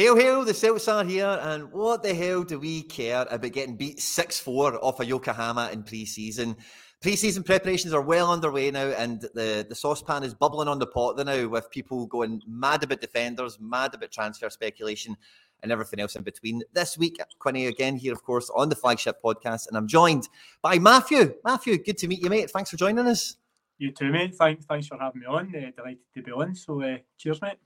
Hail, hail, the Celts are here, and what the hell do we care about getting beat 6 4 off of Yokohama in pre season? Pre season preparations are well underway now, and the, the saucepan is bubbling on the pot there now with people going mad about defenders, mad about transfer speculation, and everything else in between. This week, Quinny again here, of course, on the flagship podcast, and I'm joined by Matthew. Matthew, good to meet you, mate. Thanks for joining us. You too, mate. Thanks, thanks for having me on. Uh, delighted to be on. So, uh, cheers, mate.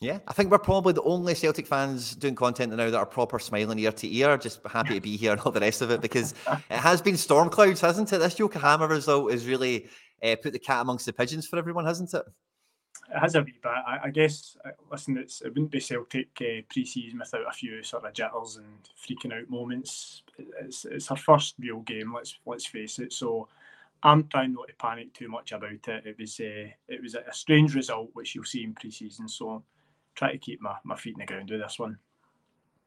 Yeah, I think we're probably the only Celtic fans doing content now that are proper smiling ear to ear, just happy to be here and all the rest of it because it has been storm clouds, hasn't it? This Yokohama result has really uh, put the cat amongst the pigeons for everyone, hasn't it? It has a wee bit. I, I guess, uh, listen, it's, it wouldn't be Celtic uh, pre season without a few sort of jitters and freaking out moments. It's, it's our first real game, let's let's face it. So I'm trying not to panic too much about it. It was uh, it was a strange result, which you'll see in pre season. So try to keep my, my feet in the ground with this one.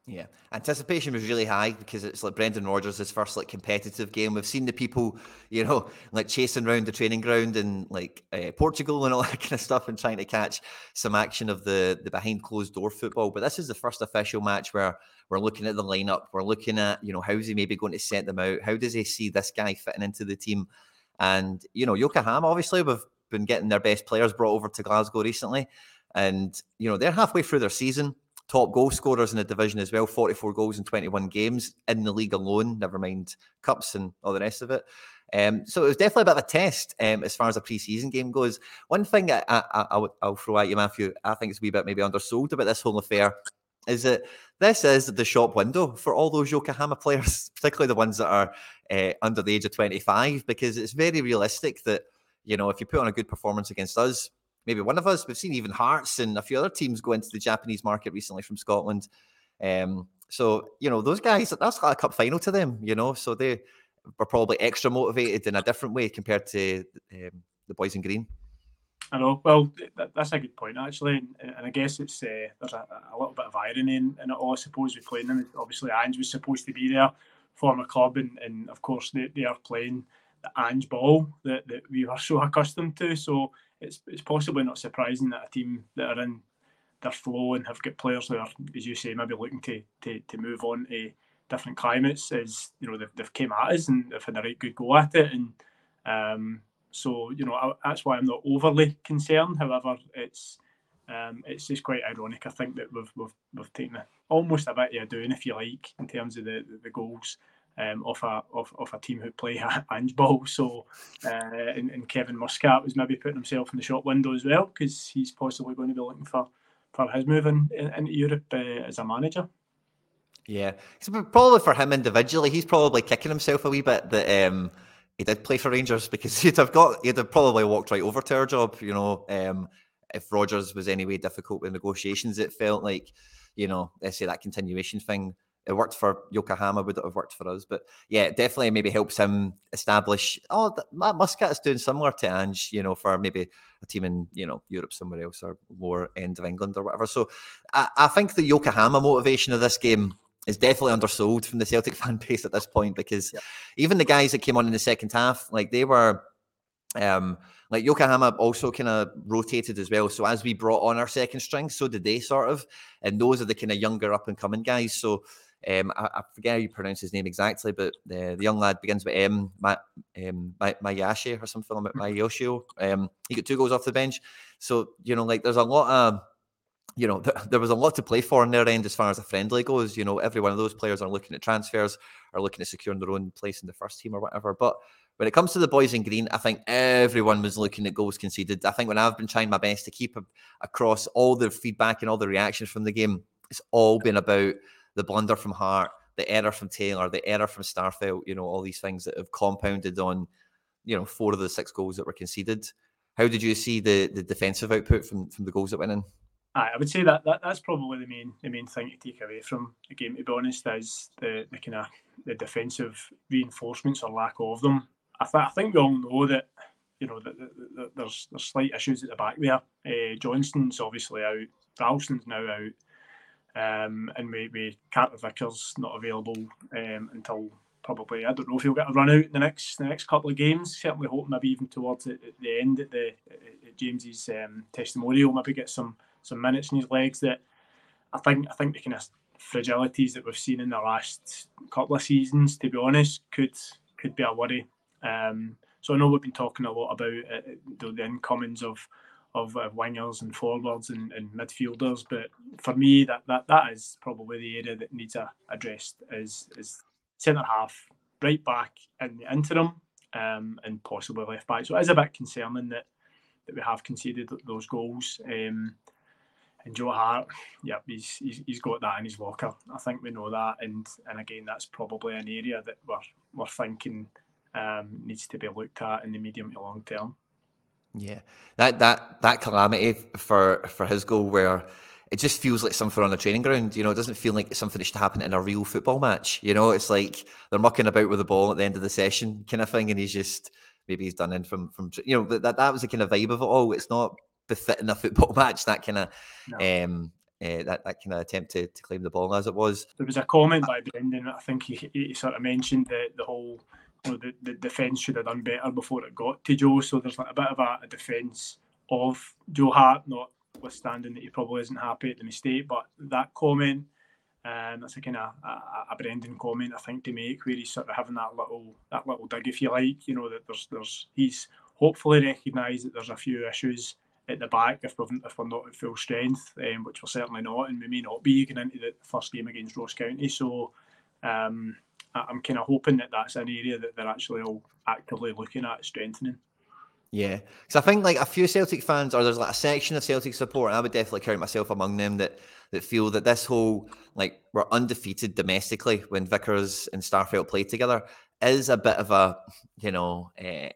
Yeah, anticipation was really high because it's like Brendan Rodgers' first like competitive game. We've seen the people, you know, like chasing around the training ground in like uh, Portugal and all that kind of stuff, and trying to catch some action of the the behind closed door football. But this is the first official match where we're looking at the lineup. We're looking at you know how's he maybe going to set them out? How does he see this guy fitting into the team? And you know, Yokohama obviously we've been getting their best players brought over to Glasgow recently. And, you know, they're halfway through their season, top goal scorers in the division as well 44 goals in 21 games in the league alone, never mind cups and all the rest of it. Um, so it was definitely a bit of a test um, as far as a pre-season game goes. One thing I, I, I, will throw at you, Matthew, I think it's a wee bit maybe undersold about this whole affair is that this is the shop window for all those Yokohama players, particularly the ones that are uh, under the age of 25, because it's very realistic that, you know, if you put on a good performance against us, maybe one of us. We've seen even Hearts and a few other teams go into the Japanese market recently from Scotland. Um, so you know those guys, that's like a cup final to them. You know, so they were probably extra motivated in a different way compared to um, the boys in green. I know. Well, that's a good point actually, and, I guess it's uh, there's a, a, little bit of irony in, in, it all. I suppose we're playing them. Obviously, Ange was supposed to be there, former club, and, and of course they, they are playing the Ange ball that, that we were so accustomed to. So it's it's possibly not surprising that a team that are in their flow and have got players that are, as you say, maybe looking to to, to move on to different climates is you know they've, they've came at us and they've had a right good go at it and um, so you know I, that's why I'm not overly concerned. However, it's um, it's just quite ironic. I think that we've we've, we've taken a, almost a bit of a doing, if you like, in terms of the the, the goals um, off a off, a team who play Ange ball. So, uh, and, and, Kevin Muscat was maybe putting himself in the shop window as well because he's possibly going to be looking for for his move in, in, into Europe uh, as a manager. Yeah, probably for him individually, he's probably kicking himself a wee bit that um, he did play for Rangers because he'd have got he'd have probably walked right over to our job. You know, um, if Rodgers was anyway difficult with negotiations, it felt like you know, let's say that continuation thing it worked for Yokohama, would it have worked for us? But yeah, it definitely maybe helps him establish. Oh, Matt Muscat is doing similar to Ange, you know, for maybe a team in you know Europe somewhere else or lower end of England or whatever. So I, I think the Yokohama motivation of this game is definitely undersold from the Celtic fan base at this point because yeah. even the guys that came on in the second half, like they were. Um, like Yokohama also kind of rotated as well. So as we brought on our second string, so did they sort of, and those are the kind of younger up and coming guys. So um, I, I, forget how you pronounce his name exactly, but the, the young lad begins with M, my, um, my, Mayashi or something like mm-hmm. Mayoshio. Um, he got two goals off the bench. So, you know, like there's a lot of, you know, th- there was a lot to play for on their end as far as a friendly goes. You know, every one of those players are looking at transfers, are looking at securing their own place in the first team or whatever. But when it comes to the boys in green, I think everyone was looking at goals conceded. I think when I've been trying my best to keep across all the feedback and all the reactions from the game, it's all been about the blunder from Hart, the error from Taylor, the error from Starfelt, you know, all these things that have compounded on, you know, four of the six goals that were conceded. How did you see the the defensive output from from the goals that went in? I would say that, that that's probably the main the main thing to take away from the game. To be honest, is the, the kind of the defensive reinforcements or lack of them. I, th- I think we all know that you know that, that, that there's there's slight issues at the back there. Uh, Johnston's obviously out. Ralston's now out. Um, and maybe Carter Vickers not available um, until probably I don't know if he'll get a run out in the next the next couple of games. Certainly hope maybe even towards the, the end at the at James's um, testimonial maybe get some some minutes in his legs that I think I think the kind of fragilities that we've seen in the last couple of seasons, to be honest, could could be a worry. Um, so I know we've been talking a lot about uh, the, the incomings of of uh, wingers and forwards and, and, midfielders, but for me, that, that that is probably the area that needs a, addressed is is centre half, right back in the interim, um, and possibly left back. So it is a bit concerning that that we have conceded those goals. Um, and Joe Hart, yep, he's, he's he's got that in his locker. I think we know that, and and again, that's probably an area that we're we're thinking um, needs to be looked at in the medium to long term. Yeah, that that that calamity for for his goal, where it just feels like something on a training ground. You know, it doesn't feel like it's something that should happen in a real football match. You know, it's like they're mucking about with the ball at the end of the session, kind of thing, and he's just maybe he's done in from from you know that that was the kind of vibe of it all. It's not befitting a football match that kind of no. um uh, that, that kind of attempt to, to claim the ball as it was. There was a comment by Brendan. I think he, he sort of mentioned the the whole you know, the, the defence should have done better before it got to Joe. So there's like a bit of a, a defence of Joe Hart, notwithstanding that he probably isn't happy at the mistake. But that comment, um, that's a kind of a, a Brendan comment I think to make, where he's sort of having that little that little dig, if you like. You know that there's there's he's hopefully recognised that there's a few issues at the back if we're, if we're not at full strength, um, which we're certainly not, and we may not be going into the first game against Ross County. So um, I'm kind of hoping that that's an area that they're actually all actively looking at strengthening. Yeah, because I think like a few Celtic fans, or there's like a section of Celtic support, and I would definitely count myself among them that that feel that this whole like we're undefeated domestically when Vickers and Starfelt play together is a bit of a you know uh,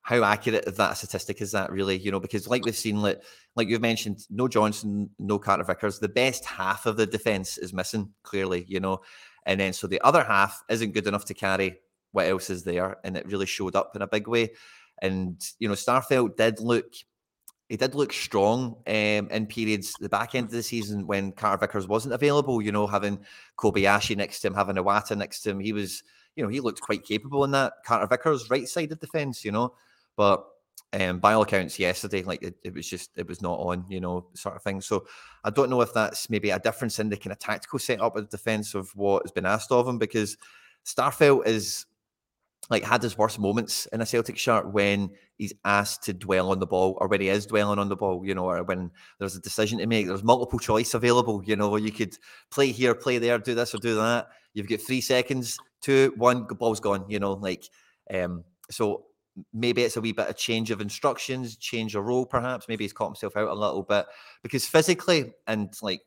how accurate of that statistic is that really you know because like we've seen like like you've mentioned no Johnston no Carter Vickers the best half of the defense is missing clearly you know and then so the other half isn't good enough to carry what else is there. And it really showed up in a big way. And, you know, Starfelt did look, he did look strong um, in periods, the back end of the season when Carter Vickers wasn't available, you know, having Kobayashi next to him, having Iwata next to him. He was, you know, he looked quite capable in that. Carter Vickers, right side of defence, you know. But um, by all accounts, yesterday, like it, it, was just it was not on, you know, sort of thing. So I don't know if that's maybe a difference in the kind of tactical setup of defence of what has been asked of him because Starfelt is like had his worst moments in a Celtic shirt when he's asked to dwell on the ball or when he is dwelling on the ball, you know, or when there's a decision to make. There's multiple choice available, you know, you could play here, play there, do this or do that. You've got three seconds, two, one, ball's gone, you know, like um so maybe it's a wee bit of change of instructions, change of role, perhaps. Maybe he's caught himself out a little bit because physically and like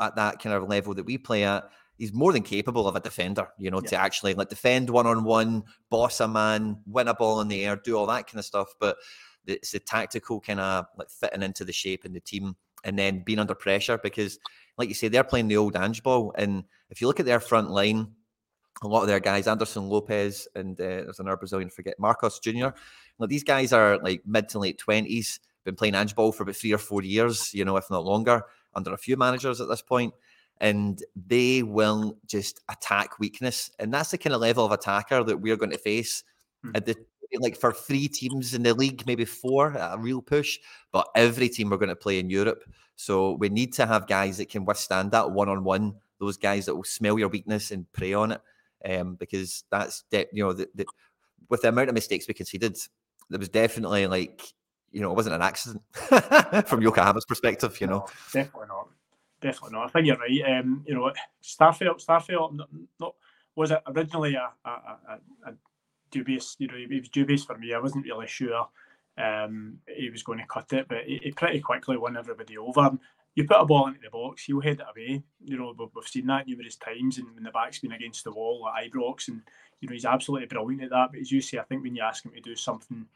at that kind of level that we play at, he's more than capable of a defender, you know, yeah. to actually like defend one on one, boss a man, win a ball in the air, do all that kind of stuff. But it's the tactical kind of like fitting into the shape and the team and then being under pressure because, like you say, they're playing the old Ange ball. And if you look at their front line, a lot of their guys, Anderson Lopes, and uh, there's another Brazilian, forget Marcos Jr. Like these guys are like mid to late twenties, been playing Ange ball for about three or four years, you know, if not longer, under a few managers at this point, and they will just attack weakness, and that's the kind of level of attacker that we're going to face hmm. at the like for three teams in the league, maybe four, a real push, but every team we're going to play in Europe. So we need to have guys that can withstand that one on one. Those guys that will smell your weakness and prey on it um, because that's de- you know the, the, with the amount of mistakes we conceded, there was definitely like you know it wasn't an accident from Yokohama's perspective. You know, definitely not, definitely not. I think you're right. Um, you know, Starfelt, Starfelt, not, not was it originally a, a, a, a dubious. You know, it was dubious for me. I wasn't really sure um, he was going to cut it, but he, he pretty quickly won everybody over you put a ball into the box, he'll head it away. You know, we've, we've seen that numerous times, and when the back's been against the wall at Ibrox, and you know he's absolutely brilliant at that. But as you say, I think when you ask him to do something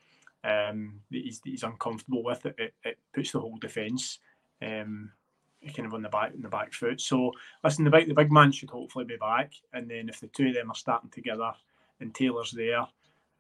um, that he's, that he's uncomfortable with, it, it, it puts the whole defence um, kind of on the back on the back foot. So listen, the big the big man should hopefully be back, and then if the two of them are starting together and Taylor's there,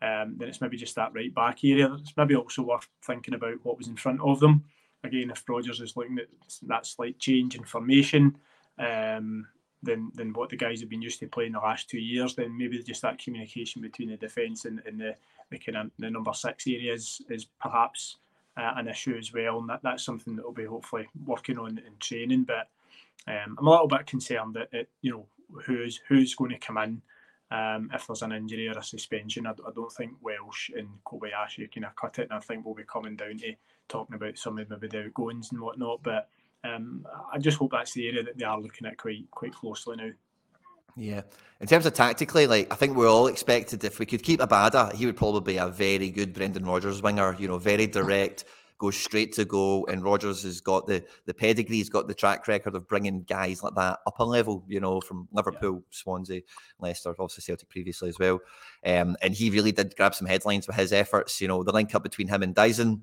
um, then it's maybe just that right back area. It's maybe also worth thinking about what was in front of them again, if Rodgers is looking at that slight change in formation, um, than than what the guys have been used to playing the last two years, then maybe just that communication between the defence and, and the, the kind of the number six areas is perhaps uh, an issue as well, and that, that's something that will be hopefully working on in training. But um, I'm a little bit concerned that it, you know who's who's going to come in um, if there's an injury or a suspension. I, I, don't think Welsh and Kobayashi kind of cut it, and I think we'll be coming down to talking about some of maybe the outgoings and whatnot. But um, I just hope that's the area that they are looking at quite quite closely now. Yeah. In terms of tactically, like I think we're all expected if we could keep Abada, he would probably be a very good Brendan Rodgers winger, you know, very direct, goes straight to goal. And Rodgers has got the the pedigree, he's got the track record of bringing guys like that up a level, you know, from Liverpool, yeah. Swansea, Leicester, obviously Celtic previously as well. Um, and he really did grab some headlines with his efforts, you know, the link up between him and Daizen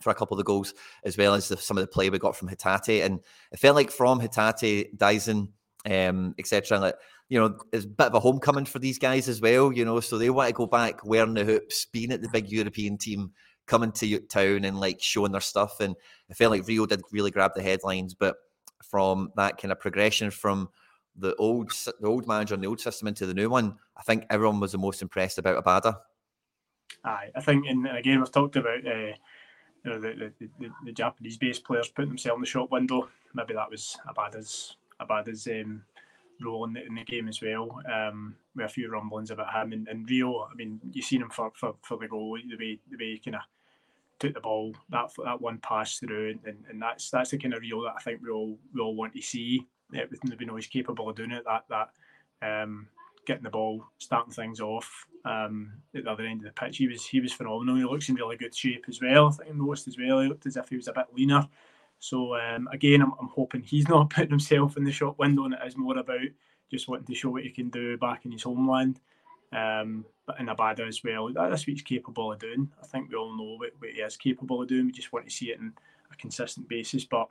for a couple of the goals, as well as the, some of the play we got from Hatate. And it felt like from Hatate, Daizen, um, etc. Like, you know, it's a bit of a homecoming for these guys as well, you know, so they want to go back wearing the hoops, being at the big European team, coming to town and like showing their stuff. And I felt like Reo did really grab the headlines, but from that kind of progression from the old the old manager and the old system into the new one, I think everyone was the most impressed about Abada. Aye, I think, and again, we've talked about uh, you know the, the, the, the Japanese-based players putting themselves in the shop window. Maybe that was Abada's Abada's um, role in the, in the game as well. Um, with a few rumblings about him and, and Reo. I mean, you've seen him for, for, for the goal, the way the way he kind of took the ball, that that one pass through, and, and that's that's the kind of Reo that I think we all we all want to see. That we know he's capable of doing it. That that um, getting the ball, starting things off um, at the other end of the pitch. He was he was phenomenal. He looks in really good shape as well. I think noticed as well. He looked as if he was a bit leaner. So um, again, I'm, I'm hoping he's not putting himself in the shop window, and it is more about just wanting to show what he can do back in his homeland. Um, but in Abada as well, that's what he's capable of doing. I think we all know what, what he is capable of doing. We just want to see it in a consistent basis. But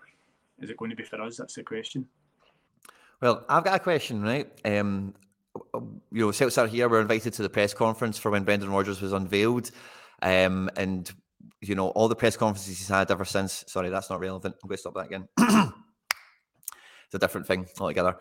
is it going to be for us? That's the question. Well, I've got a question, right? Um, you know, Celts are here. We're invited to the press conference for when Brendan Rodgers was unveiled. Um, and you know, all the press conferences he's had ever since. Sorry, that's not relevant. I'm going to stop that again. it's a different thing altogether.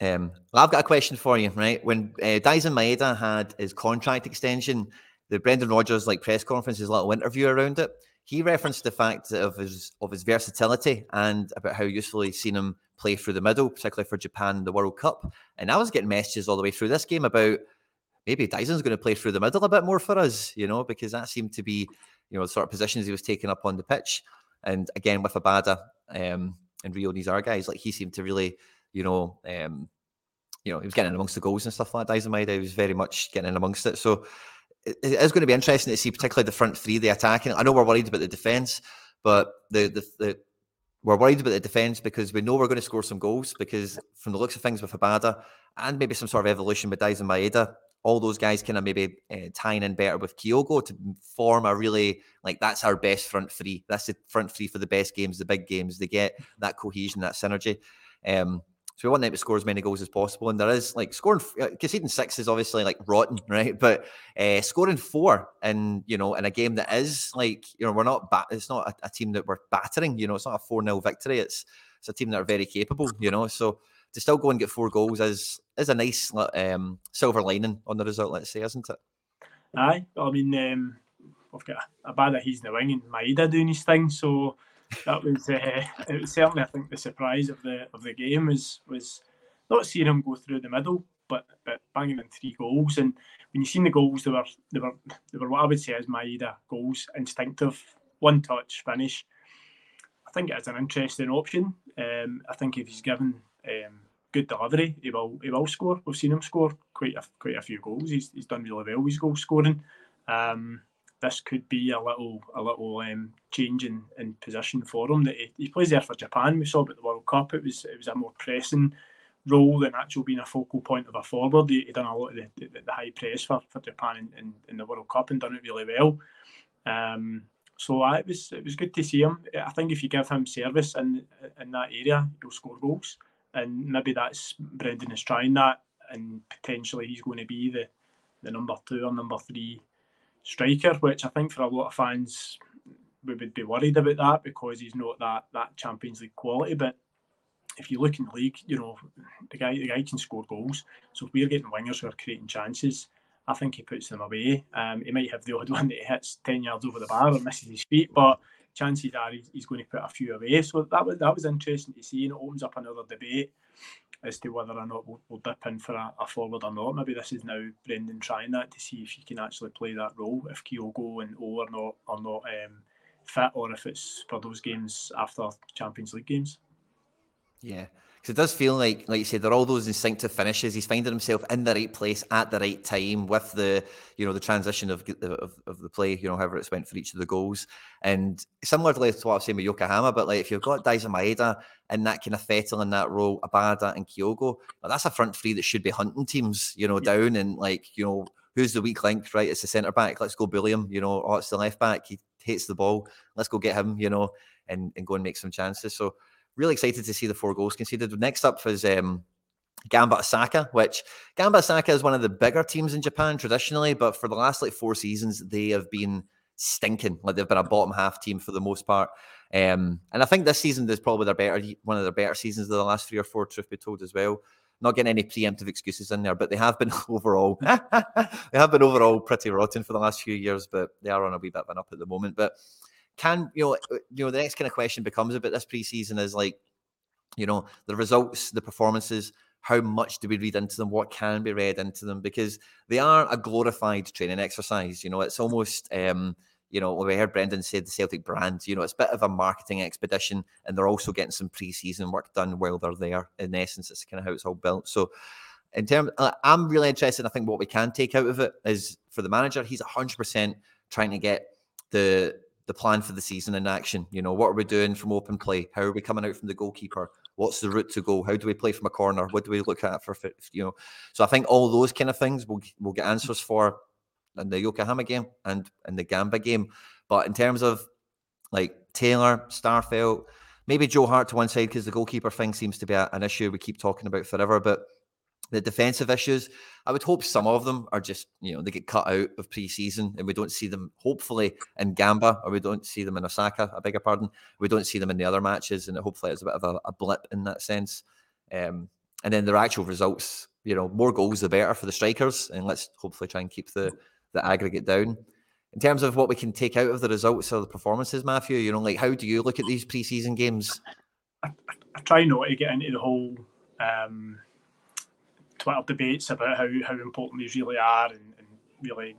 Um, well, I've got a question for you, right? When uh, Daizen Maeda had his contract extension, the Brendan Rodgers like press conference, his little interview around it, he referenced the fact of his of his versatility and about how useful he's seen him play through the middle, particularly for Japan the World Cup. And I was getting messages all the way through this game about maybe Daizen's going to play through the middle a bit more for us, you know, because that seemed to be you know, the sort of positions he was taking up on the pitch. And again, with Abada um, and Reo, these are guys like he seemed to really, you know, um, you know, he was getting in amongst the goals and stuff like that. Daizen he was very much getting in amongst it. So it, is going to be interesting to see, particularly the front three, the attacking. I know we're worried about the defence, but the, the the we're worried about the defence because we know we're going to score some goals because from the looks of things with Abada and maybe some sort of evolution with Daizen Maeda, all those guys kind of maybe uh, tying in better with Kyogo to form a really like that's our best front three. That's the front three for the best games, the big games. They get that cohesion, that synergy. Um, so we want them to score as many goals as possible. And there is like scoring, uh, conceding six is obviously like rotten, right? But uh, scoring four in you know in a game that is like you know we're not bat- it's not a, a team that we're battering. You know, it's not a four 0 victory. It's it's a team that are very capable. You know, so to still go and get four goals is is a nice um, silver lining on the result, let's say, isn't it? Aye, I mean, um, we've got a, a bad that he's in the wing and Maeda doing his thing, so that was uh, it was certainly I think the surprise of the of the game was was not seeing him go through the middle, but but banging in three goals. And when you seen the goals, they were they were they were what I would say is Maeda goals, instinctive, one touch finish. I think it is an interesting option. Um, I think if he's given um, good delivery, he will he will score. We've seen him score quite a quite a few goals. He's, he's done really well with goal scoring. Um, this could be a little a little um, change in, in position for him. That he, he, plays there for Japan. We saw at the World Cup. It was it was a more pressing role than actually being a focal point of a forward. He, he done a lot of the, the, the, high press for, for Japan in, in, in, the World Cup and done it really well. Um, so uh, it was it was good to see him. I think if you give him service in in that area, he'll score goals and maybe that's Brendan is trying that, and potentially he's going to be the the number two or number three striker, which I think for a lot of fans we would be worried about that because he's not that that Champions League quality. But if you look in the league, you know the guy the guy can score goals. So if we're getting wingers who are creating chances, I think he puts them away. Um, he might have the odd one that he hits ten yards over the bar or misses his feet, but chances are he's, going to put a few away. So that was that was interesting to see, and it opens up another debate as to whether or not we'll, we'll dip in for a, a, forward or not. Maybe this is now Brendan trying that to see if he can actually play that role, if Kyogo and O are not are not um, fit, or if it's for those games after Champions League games. Yeah, because it does feel like, like you said, there are all those instinctive finishes. He's finding himself in the right place at the right time with the, you know, the transition of of, of the play, you know, however it's went for each of the goals. And similarly to what I was saying with Yokohama, but like if you've got Daizen Maeda and that kind of Fettel in that role, Abada and Kyogo, well, that's a front three that should be hunting teams, you know, yeah. down and like, you know, who's the weak link, right? It's the centre back. Let's go bully him, you know, oh, it's the left back. He hates the ball. Let's go get him, you know, and, and go and make some chances. So really excited to see the four goals conceded. Next up is um, Gamba Osaka, which Gamba Osaka is one of the bigger teams in Japan traditionally, but for the last like four seasons, they have been stinking. Like they've been a bottom half team for the most part. Um, and I think this season is probably their better one of their better seasons of the last three or four, truth be told, as well. Not getting any preemptive excuses in there, but they have been overall they have been overall pretty rotten for the last few years, but they are on a wee bit of an up at the moment. But can you know uh, you know the next kind of question becomes about this preseason is like you know the results the performances how much do we read into them? What can be read into them? Because they are a glorified training exercise you know it's almost um you know we heard brendan said the celtic brand you know it's a bit of a marketing expedition and they're also getting some preseason work done while they're there. In essence it's kind of how it's all built. So in terms uh, i'm really interested i think what we can take out of it is for the manager he's 100% trying to get the the plan for the season in action. You know, what are we doing from open play? How are we coming out from the goalkeeper? What's the route to go? How do we play from a corner? What do we look at for you know? So I think all those kind of things we'll we'll get answers for in the Yokohama game and in the Gamba game. But in terms of like Taylor, Starfelt, maybe Joe Hart to one side because the goalkeeper thing seems to be a, an issue we keep talking about forever. But the defensive issues, I would hope some of them are just, you know, they get cut out of preseason and we don't see them, hopefully, in Gamba or we don't see them in Osaka, I beg your pardon. We don't see them in the other matches and hopefully it's a bit of a, a blip in that sense. Um, and then their actual results, you know, more goals the better for the strikers. And let's hopefully try and keep the, the aggregate down. In terms of what we can take out of the results or the performances, Matthew, you know, like how do you look at these preseason games? I, I try not to get into the whole um, Twitter debates about how, how important these really are, and, and, really,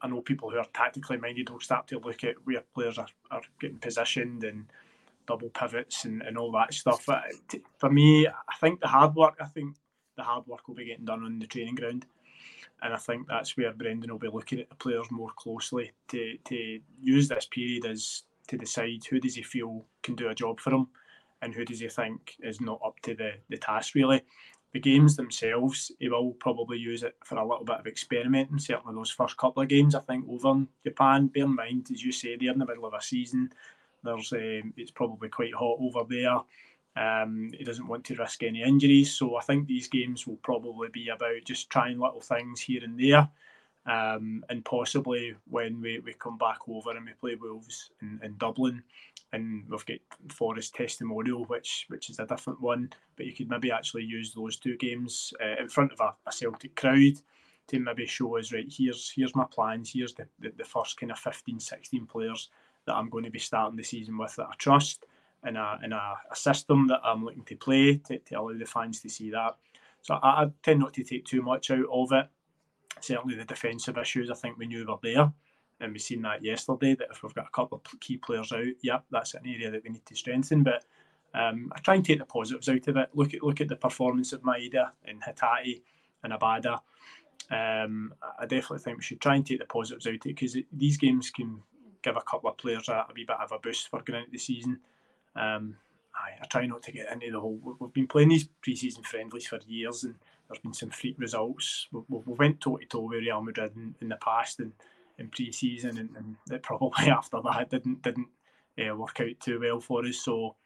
I know people who are tactically minded will start to look at where players are, are getting positioned and double pivots and, and all that stuff. But uh, for me, I think the hard work, I think the hard work will be getting done on the training ground. And I think that's where Brendan will be looking at the players more closely to, to use this period as to decide who does he feel can do a job for him and who does he think is not up to the, the task really the games themselves, he will probably use it for a little bit of experimenting. Certainly, those first couple of games, I think, over in Japan. Bear in mind, as you say, they're in the middle of a season. There's um, it's probably quite hot over there. Um, he doesn't want to risk any injuries, so I think these games will probably be about just trying little things here and there. Um, and possibly when we, we come back over and we play Wolves in, in Dublin, and we've got Forrest testimonial, which which is a different one. But you could maybe actually use those two games uh, in front of a, a, Celtic crowd to maybe show us right. Here's here's my plans. Here's the, the, the, first kind of 15, 16 players that I'm going to be starting the season with that I trust, in a in a, a system that I'm looking to play to, to allow the fans to see that. So I, I tend not to take too much out of it. Certainly the defensive issues, I think we knew were there and we've seen that yesterday that if we've got a couple of key players out, yep, that's an area that we need to strengthen. But um, I try and take the positives out of it. Look at look at the performance of Maeda and Hatate and Abada. Um, I definitely think we should try and take the positives out of it because these games can give a couple of players a, a wee bit of a boost for going into the season. Um, I, I try not to get into the whole. We've been playing these pre-season friendlies for years, and there's been some freak results. We, we went toe to toe with Real Madrid in, in the past, and in pre-season, and, and probably after that didn't didn't uh, work out too well for us. So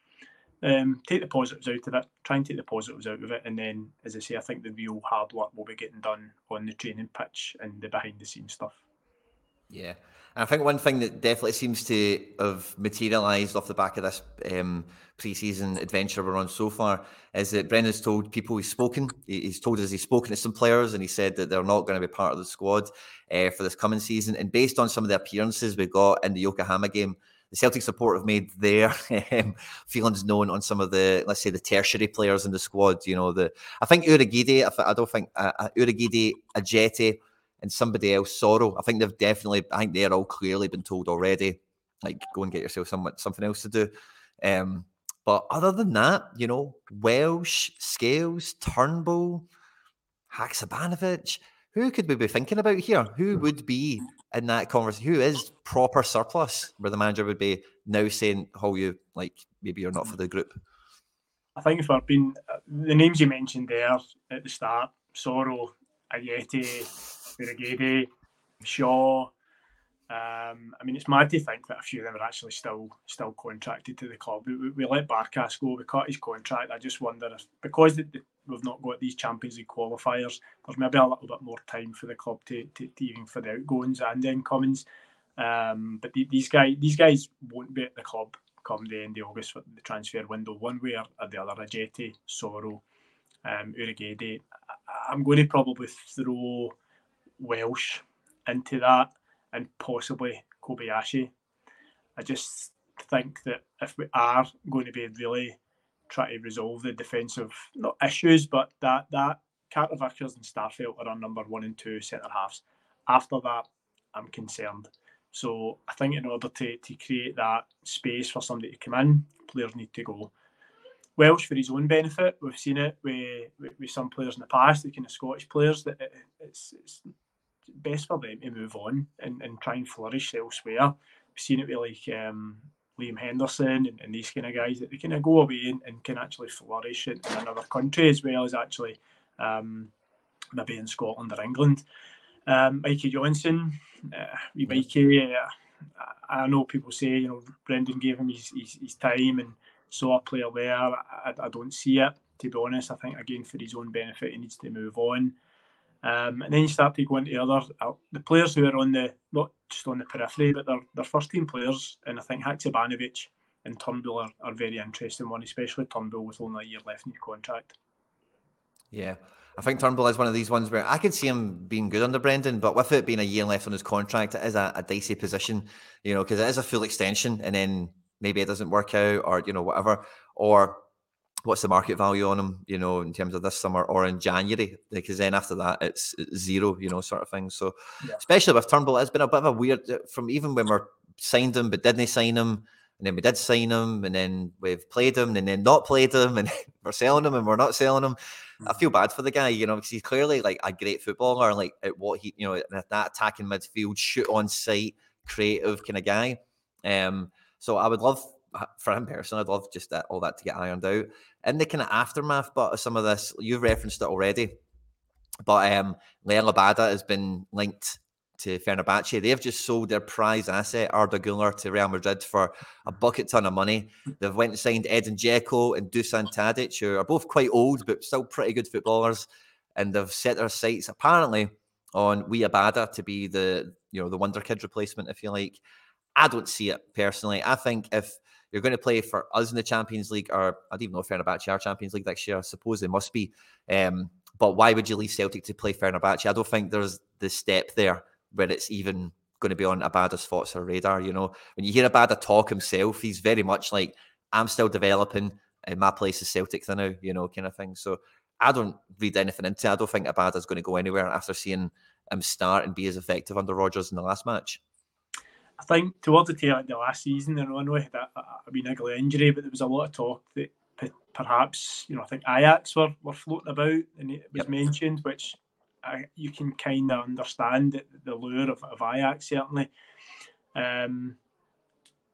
um, take the positives out of it, try and take the positives out of it, and then, as I say, I think the real hard work will be getting done on the training pitch and the behind-the-scenes stuff. Yeah, and I think one thing that definitely seems to have materialised off the back of this um, pre-season adventure we're on so far is that Brendan's told people he's spoken. He's told us he's spoken to some players, and he said that they're not going to be part of the squad uh, for this coming season. And based on some of the appearances we got in the Yokohama game, the Celtic support have made their um, feelings known on some of the, let's say, the tertiary players in the squad. You know, the I think Urhoghide, I, I don't think uh, uh Urhoghide, Ajeti, and somebody else, Soro. I think they've definitely, I think they're all clearly been told already, like go and get yourself some, something else to do. Um, but other than that, you know, Welsh, Scales, Turnbull, Haksabanovic, who could we be thinking about here? Who would be in that conversation? Who is proper surplus where the manager would be now saying, how you like maybe you're not for the group? I think I've been uh, the names you mentioned there at the start, Soro, Ajeti, Urhoghide, Shaw, um, I mean, it's mad to think that a few of them are actually still still contracted to the club. We, we, let Barkas go, we cut his contract. I just wonder if because the, the, we've not got these Champions League qualifiers, there's maybe a little bit more time for the club to, to, to even for the outgoings and the incomings. Um, but the, these guys these guys won't be at the club come the end of August for the transfer window, one way or the other. Ajeti, Soro, um, Urhoghide. I'm going to probably throw Welsh into that and possibly Kobayashi. I just think that if we are going to be really trying to resolve the defensive not issues, but that that Carter Vickers and Starfelt are our number one and two centre halves. After that, I'm concerned. So I think in order to, to create that space for somebody to come in, players need to go. Welsh for his own benefit. We've seen it with, with, with some players in the past, the kind of Scottish players, that it, it's, it's best for them to move on and, and try and flourish elsewhere. We've seen it with like um, Liam Henderson and, and, these kind of guys that they kind of go away and, and can actually flourish in, in, another country as well as actually um, maybe in Scotland or England. Um, Mikey Johnston, uh, Mikey, uh, I know people say you know Brendan gave him his, his, his time and saw a player there. I, I, don't see it to be honest. I think again for his own benefit he needs to move on. Um, and then you start to go into other uh, the players who are on the not just on the periphery, but they're, they're first team players. And I think Haksabanovic and Turnbull are, are very interesting one, especially Turnbull with only a year left in his contract. Yeah. I think Turnbull is one of these ones where I could see him being good under Brendan, but with it being a year left on his contract, it is a, a dicey position, you know, because it is a full extension and then maybe it doesn't work out or, you know, whatever. Or what's the market value on him, you know, in terms of this summer or in January? Because then after that, it's, it's zero, you know, sort of thing. So, yeah. especially with Turnbull, it's been a bit of a weird uh, from even when we're signed him, but didn't sign him, and then we did sign him, and then we've played him, and then not played him, and we're selling him, and we're not selling him. Mm-hmm. I feel bad for the guy, you know, because he's clearly like a great footballer, like at what he, you know, that attacking midfield, shoot on sight, creative kind of guy. Um, so I would love for him personally, I'd love just that all that to get ironed out. In the kind of aftermath, but some of this, you've referenced it already. But um, Abada has been linked to Fenerbahce. They've just sold their prize asset, Arda Güler, to Real Madrid for a bucket ton of money. They've went and signed Edin Dzeko and Dusan Tadic, who are both quite old but still pretty good footballers. And they've set their sights apparently on Liel Abada to be the you know the wonder kid replacement, if you like. I don't see it personally. I think if you're going to play for us in the Champions League, or I don't even know if Fenerbahce are Champions League next year. I suppose they must be. Um, but why would you leave Celtic to play Fenerbahce? I don't think there's the step there where it's even going to be on Abada's thoughts or radar. You know, when you hear Abada talk himself, he's very much like, I'm still developing, and my place is Celtic for now, you know, kind of thing. So I don't read anything into it. I don't think Abada's going to go anywhere after seeing him start and be as effective under Rodgers in the last match. I think towards the tail end of last season, know, I know he had a, a wee niggly injury, but there was a lot of talk that perhaps, you know, I think Ajax were, were floating about and it was yep. mentioned, which I, you can kind of understand the, the lure of, of Ajax, certainly. Um,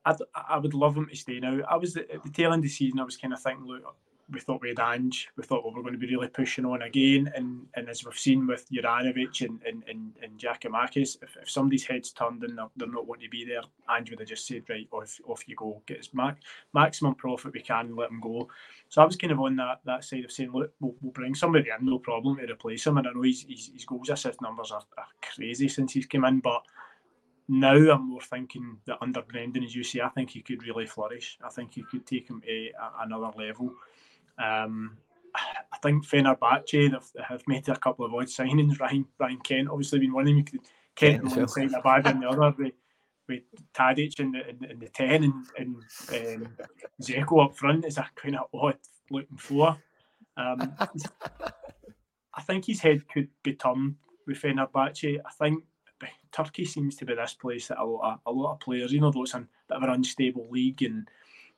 I'd, I would love him to stay now. I was at the tail end of the season, I was kind of thinking, look, we thought we had Ange, we thought we were going to be really pushing on again. And and as we've seen with Juranovic and and, and, and Giakoumakis, if, if somebody's head's turned and they're, they're not wanting to be there, Ange would have just said, right, off, off you go, get as max, maximum profit we can, let them go. So I was kind of on that that side of saying, look, we'll, we'll bring somebody in, no problem, to replace him. And I know his, his, his goals assist numbers are, are crazy since he's come in, but now I'm more thinking that under Brendan, as you say, I think he could really flourish. I think he could take him to another level. Um, I think Fenerbahce have, have made a couple of odd signings. Ryan Ryan Kent obviously been one of them. Kent on one side, on the other. They, with Tadic in the, in, in the 10 and, and um, Dzeko up front is a kind of odd looking four. Um, I think his head could be turned with Fenerbahce. I think Turkey seems to be this place that a lot of, a lot of players, you know, though it's a bit of an unstable league and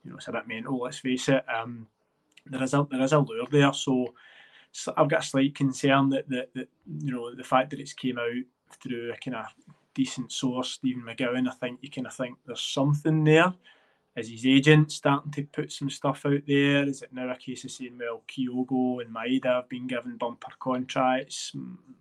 you know it's a bit mental. Let's face it. Um, there is a there is a lure there, so, so I've got a slight concern that, that that you know the fact that it's came out through a kind of decent source, Stephen McGowan. I think you kind of think there's something there. Is his agent starting to put some stuff out there? Is it now a case of saying, well, Kyogo and Maeda have been given bumper contracts?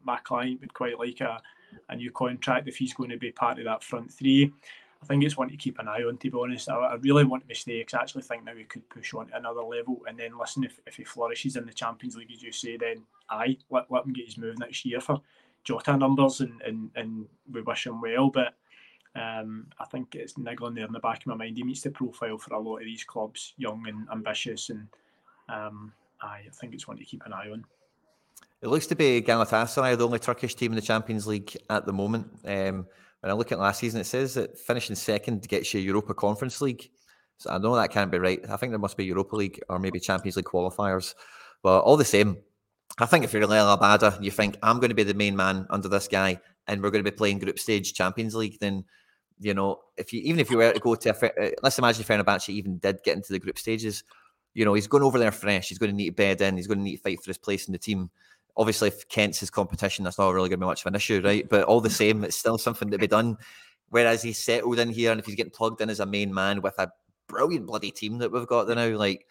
My client would quite like a a new contract if he's going to be part of that front three. I think it's one to keep an eye on, to be honest. I, I really want to stay because I actually think now we could push on to another level. And then, listen, if, if he flourishes in the Champions League, as you say, then aye, let, let him get his move next year for Jota numbers and, and, and we wish him well. But um, I think it's niggling there in the back of my mind. He meets the profile for a lot of these clubs, young and ambitious. And um, I think it's one to keep an eye on. It looks to be Galatasaray, the only Turkish team in the Champions League at the moment. Um, when I look at last season, it says that finishing second gets you Europa Conference League. So I know that can't be right. I think there must be Europa League or maybe Champions League qualifiers. But all the same, I think if you're Liel Abada, you think I'm going to be the main man under this guy, and we're going to be playing group stage Champions League. Then, you know, if you even if you were to go to, a, uh, let's imagine Fenerbahce even did get into the group stages, you know, he's going over there fresh. He's going to need to bed in. He's going to need to fight for his place in the team obviously if Kent's his competition, that's not really going to be much of an issue, right? But all the same, it's still something to be done. Whereas he's settled in here, and if he's getting plugged in as a main man with a brilliant bloody team that we've got there now, like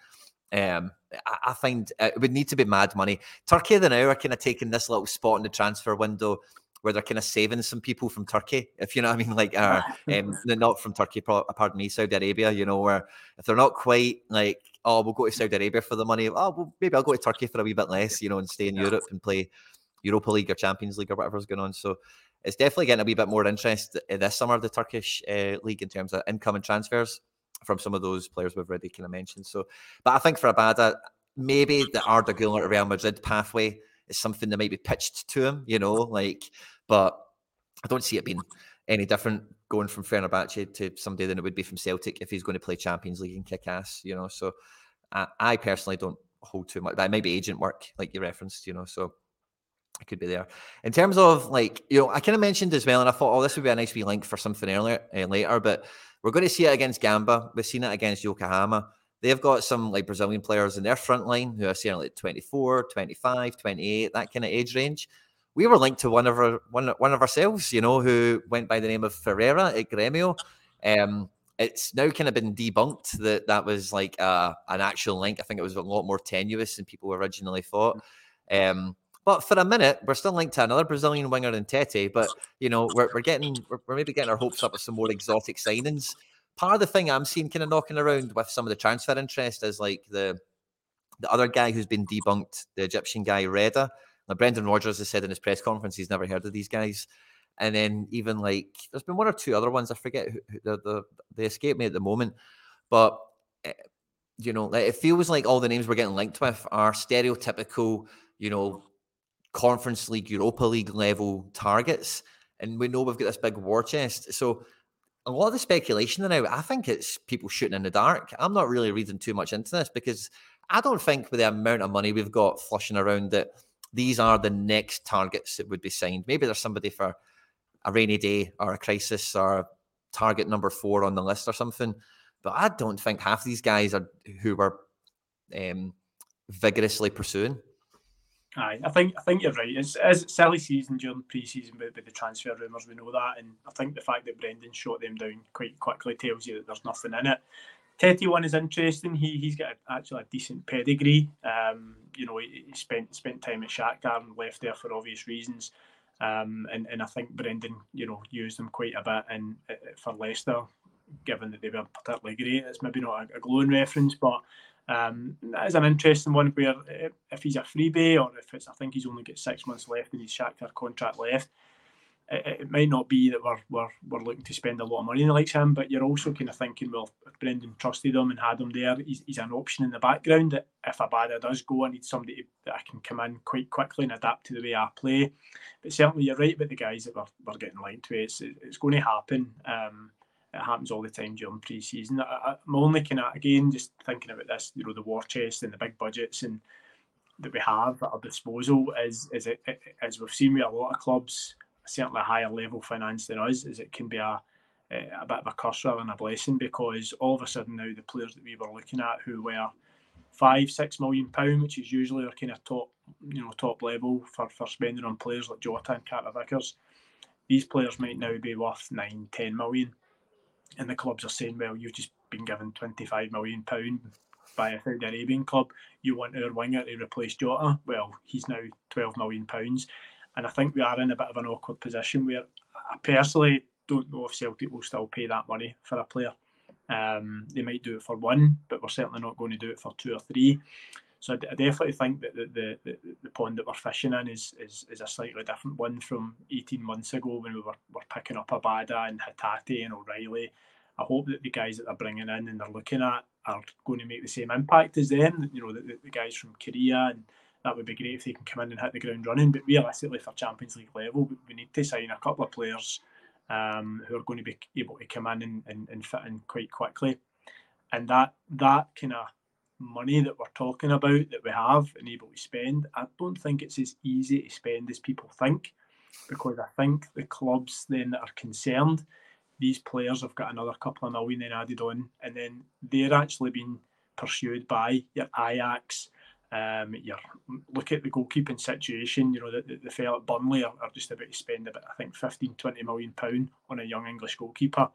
um, I, I find it would need to be mad money. Turkey the now are kind of taking this little spot in the transfer window where they're kind of saving some people from Turkey, if you know what I mean, like uh, um, not from Turkey, pardon me, Saudi Arabia. You know, where if they're not quite like oh, we'll go to Saudi Arabia for the money. Oh, well, maybe I'll go to Turkey for a wee bit less, you know, and stay in Europe and play Europa League or Champions League or whatever's going on. So it's definitely getting a wee bit more interest this summer, the Turkish uh, league, in terms of incoming transfers from some of those players we've already kind of mentioned. So, but I think for Abada, maybe the Arda Güler to Real Madrid pathway is something that might be pitched to him, you know, like, but I don't see it being any different going from Fenerbahce to somebody than it would be from Celtic if he's going to play Champions League and kick ass, you know. So I, I personally don't hold too much. That might be agent work, like you referenced, you know. So it could be there. In terms of like, you know, I kind of mentioned as well, and I thought, oh, this would be a nice wee link for something earlier uh, later, but we're going to see it against Gamba. We've seen it against Yokohama. They've got some like Brazilian players in their front line who are saying like 24, 25, 28, that kind of age range we were linked to one of our one, one of ourselves, you know, who went by the name of Ferreira at Gremio. Um, it's now kind of been debunked that that was like uh, an actual link. I think it was a lot more tenuous than people originally thought. Um, but for a minute, we're still linked to another Brazilian winger in Tete. But you know, we're, we're getting we're, we're maybe getting our hopes up with some more exotic signings. Part of the thing I'm seeing kind of knocking around with some of the transfer interest is like the the other guy who's been debunked, the Egyptian guy Reda. Now, Brendan Rodgers has said in his press conference he's never heard of these guys. And then even like there's been one or two other ones. I forget who, who the, the they escape me at the moment, but uh, you know it feels like all the names we're getting linked with are stereotypical, you know, Conference League, Europa League level targets, and we know we've got this big war chest. So a lot of the speculation now, I think it's people shooting in the dark. I'm not really reading too much into this because I don't think with the amount of money we've got flushing around that these are the next targets that would be signed. Maybe there's somebody for a rainy day or a crisis or target number four on the list or something. But I don't think half these guys are who were um, vigorously pursuing. Aye, I think I think you're right. It's, it's silly season during pre-season with, with the transfer rumours. We know that, and I think the fact that Brendan shot them down quite quickly tells you that there's nothing in it. Tete one is interesting. He he's got a, actually a decent pedigree. Um, you know, he, he, spent spent time at Shakhtar and left there for obvious reasons. Um, and and I think Brendan, you know, used him quite a bit uh, for Leicester, given that they were particularly great. It's maybe not a, a glowing reference, but um, that is an interesting one where uh, if he's a freebie or if it's, I think he's only got six months left in his Shakhtar contract left it, it, might not be that we're, we're, we're looking to spend a lot of money likes of him, but you're also kind of thinking, well, if Brendan trusted him and had him there, he's, he's an option in the background that if Abada does go, I need somebody that I can come in quite quickly and adapt to the way I play. But certainly you're right about the guys that we're, we're getting linked to. It's, it's going to happen. Um, it happens all the time during pre-season. I, am only kind of again just thinking about this, you know, the war chest and the big budgets and that we have at our disposal is is it, as we've seen with a lot of clubs, certainly higher level finance than us, is it can be a eh, a bit of a curse rather than a blessing because all of a sudden now the players that we were looking at who were five, six million pound, which is usually our kind of top, you know, top level for, for spending on players like Jota and Carter Vickers. These players might now be worth nine, ten million and the clubs are saying, well, you've just been given 25 million pound by a Saudi Arabian club. You want our winger to replace Jota? Well, he's now 12 million pounds, and I think we are in a bit of an awkward position where I personally don't know if Celtic will still pay that money for a player. Um, they might do it for one, but we're certainly not going to do it for two or three. So I, definitely think that the, the, the, pond that we're fishing in is, is, is a slightly different one from 18 months ago when we were, were picking up Abada and Hatate and O'Riley. I hope that the guys that they're bringing in and they're looking at are going to make the same impact as them. You know, the, the guys from Korea, and that would be great if they can come in and hit the ground running. But realistically, for Champions League level, we need to sign a couple of players um, who are going to be able to come in and, and, and fit in quite quickly. And that that kind of money that we're talking about that we have and able to spend, I don't think it's as easy to spend as people think, because I think the clubs then that are concerned, these players have got another couple of million then added on, and then they're actually being pursued by your Ajax. Um, your look at the goalkeeping situation. You know, the, the, the fella at Burnley are, are, just about to spend about I think 15, 20 million pound on a young English goalkeeper.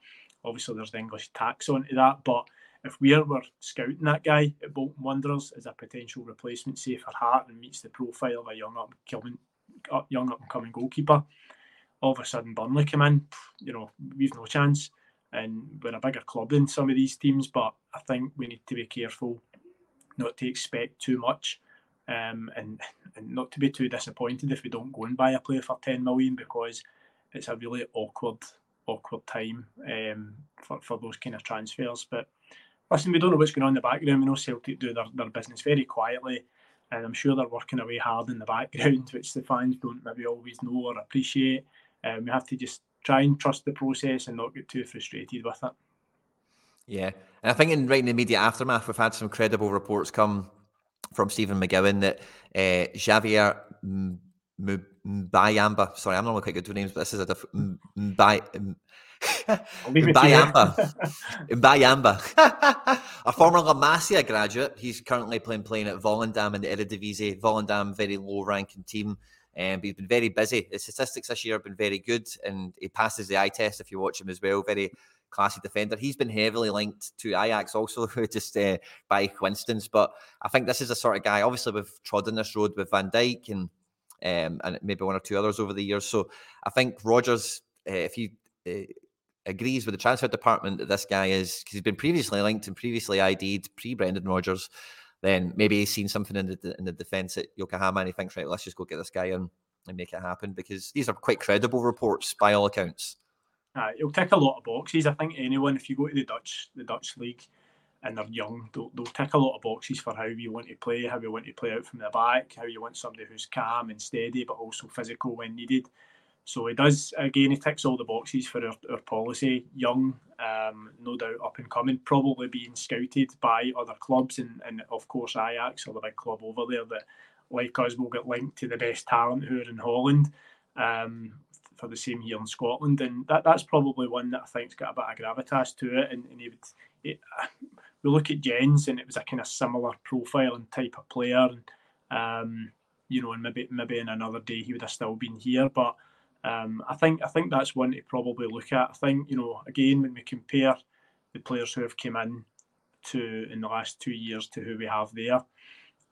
Obviously, there's the English tax onto that, but if we were scouting that guy at Bolton Wanderers as a potential replacement, say for Hart and meets the profile of a young up coming young up and coming goalkeeper, all of a sudden Burnley come in, you know, we've no chance. And we're a bigger club than some of these teams, but I think we need to be careful not to expect too much. Um, and, and not to be too disappointed if we don't go and buy a player for 10 million because it's a really awkward awkward time um, for, for those kind of transfers. But listen, we don't know what's going on in the background. We know Celtic do their, their business very quietly, and I'm sure they're working away hard in the background, which the fans don't maybe always know or appreciate. Um, we have to just try and trust the process and not get too frustrated with it. Yeah, and I think in right in the immediate aftermath, we've had some credible reports come from Stephen McGowan that uh, Javier Mbuyamba, sorry, I'm not quite good with names, but this is a different Mbuyamba. Mbuyamba. a former La Masia graduate. He's currently playing playing at Volendam in the Eredivisie. Volendam, very low ranking team. Um, but he's been very busy. His statistics this year have been very good, and he passes the eye test if you watch him as well. Very classy defender. He's been heavily linked to Ajax also, just uh, by coincidence. But I think this is a sort of guy. Obviously, we've trodden this road with Van Dijk and um, and maybe one or two others over the years. So I think Rodgers, uh, if he uh, agrees with the transfer department that this guy is because he's been previously linked and previously ID'd pre Brendan Rodgers, then maybe he's seen something in the in the defence at Yokohama and he thinks, right, let's just go get this guy in and make it happen because these are quite credible reports by all accounts. Uh, he'll tick a lot of boxes. I think anyone, if you go to the Dutch the Dutch league and they're young, they'll, they'll tick a lot of boxes for how you want to play, how you want to play out from the back, how you want somebody who's calm and steady but also physical when needed. So he does again. He ticks all the boxes for our, our policy. Young, um, no doubt up and coming, probably being scouted by other clubs, and, and of course Ajax or the big club over there that, like us, will get linked to the best talent who are in Holland. Um, for the same here in Scotland, and that, that's probably one that I think's got a bit of gravitas to it. And, and he would, it, we look at Jenz, and it was a kind of similar profile and type of player, and um, you know, and maybe maybe in another day he would have still been here, but um, I think I think that's one to probably look at. I think you know again when we compare the players who have come in to in the last two years to who we have there,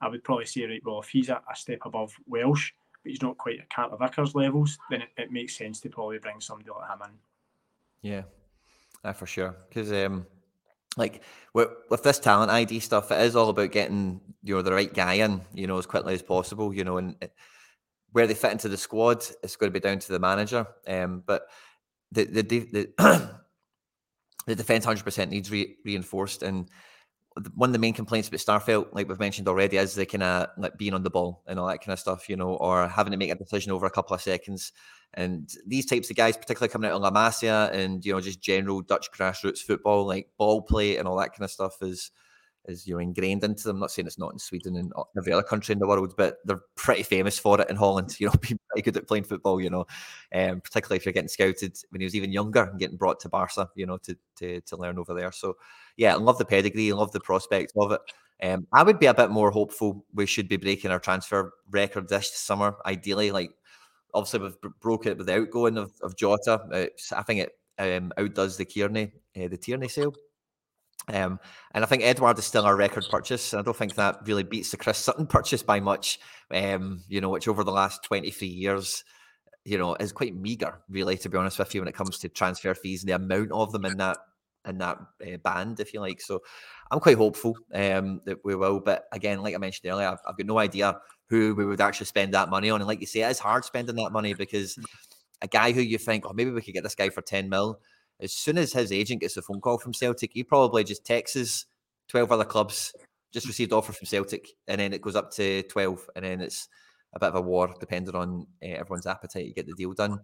I would probably say right well if he's a, a step above Welsh, but he's not quite at Carter Vickers levels, then it, it, makes sense to probably bring somebody like him in. Yeah, uh, for sure. Because um, like with, with this talent ID stuff, it is all about getting you know the right guy in, you know, as quickly as possible. You know, and it, where they fit into the squad, it's going to be down to the manager. Um, but the the the, the defense hundred percent needs re- reinforced, and one of the main complaints about Starfelt, like we've mentioned already, is the kind of like being on the ball and all that kind of stuff, you know, or having to make a decision over a couple of seconds. And these types of guys, particularly coming out of La Masia and you know just general Dutch grassroots football, like ball play and all that kind of stuff, is is you know ingrained into them. I'm not saying it's not in Sweden and every other country in the world, but they're pretty famous for it in Holland. You know, being pretty good at playing football. You know, um, particularly if you're getting scouted when he was even younger and getting brought to Barca. You know, to to to learn over there. So yeah, I love the pedigree, I love the prospects of it. Um, I would be a bit more hopeful. We should be breaking our transfer record this summer, ideally. Like obviously we've broke it with the outgoing of, of Jota. It's, I think it um, outdoes the Kearney, uh, the Tierney sale. Um, and I think Edouard is still our record purchase. And I don't think that really beats the Chris Sutton purchase by much. Um, you know, which over the last 23 years, you know, is quite meager, really, to be honest with you, when it comes to transfer fees and the amount of them in that in that uh, band, if you like. So I'm quite hopeful um, that we will. But again, like I mentioned earlier, I've, I've, got no idea who we would actually spend that money on. And like you say, it's hard spending that money because mm. a guy who you think, oh, maybe we could get this guy for 10 mil, as soon as his agent gets a phone call from Celtic, he probably just texts 12 other clubs, just received offer from Celtic, and then it goes up to 12, and then it's a bit of a war depending on uh, everyone's appetite to get the deal done.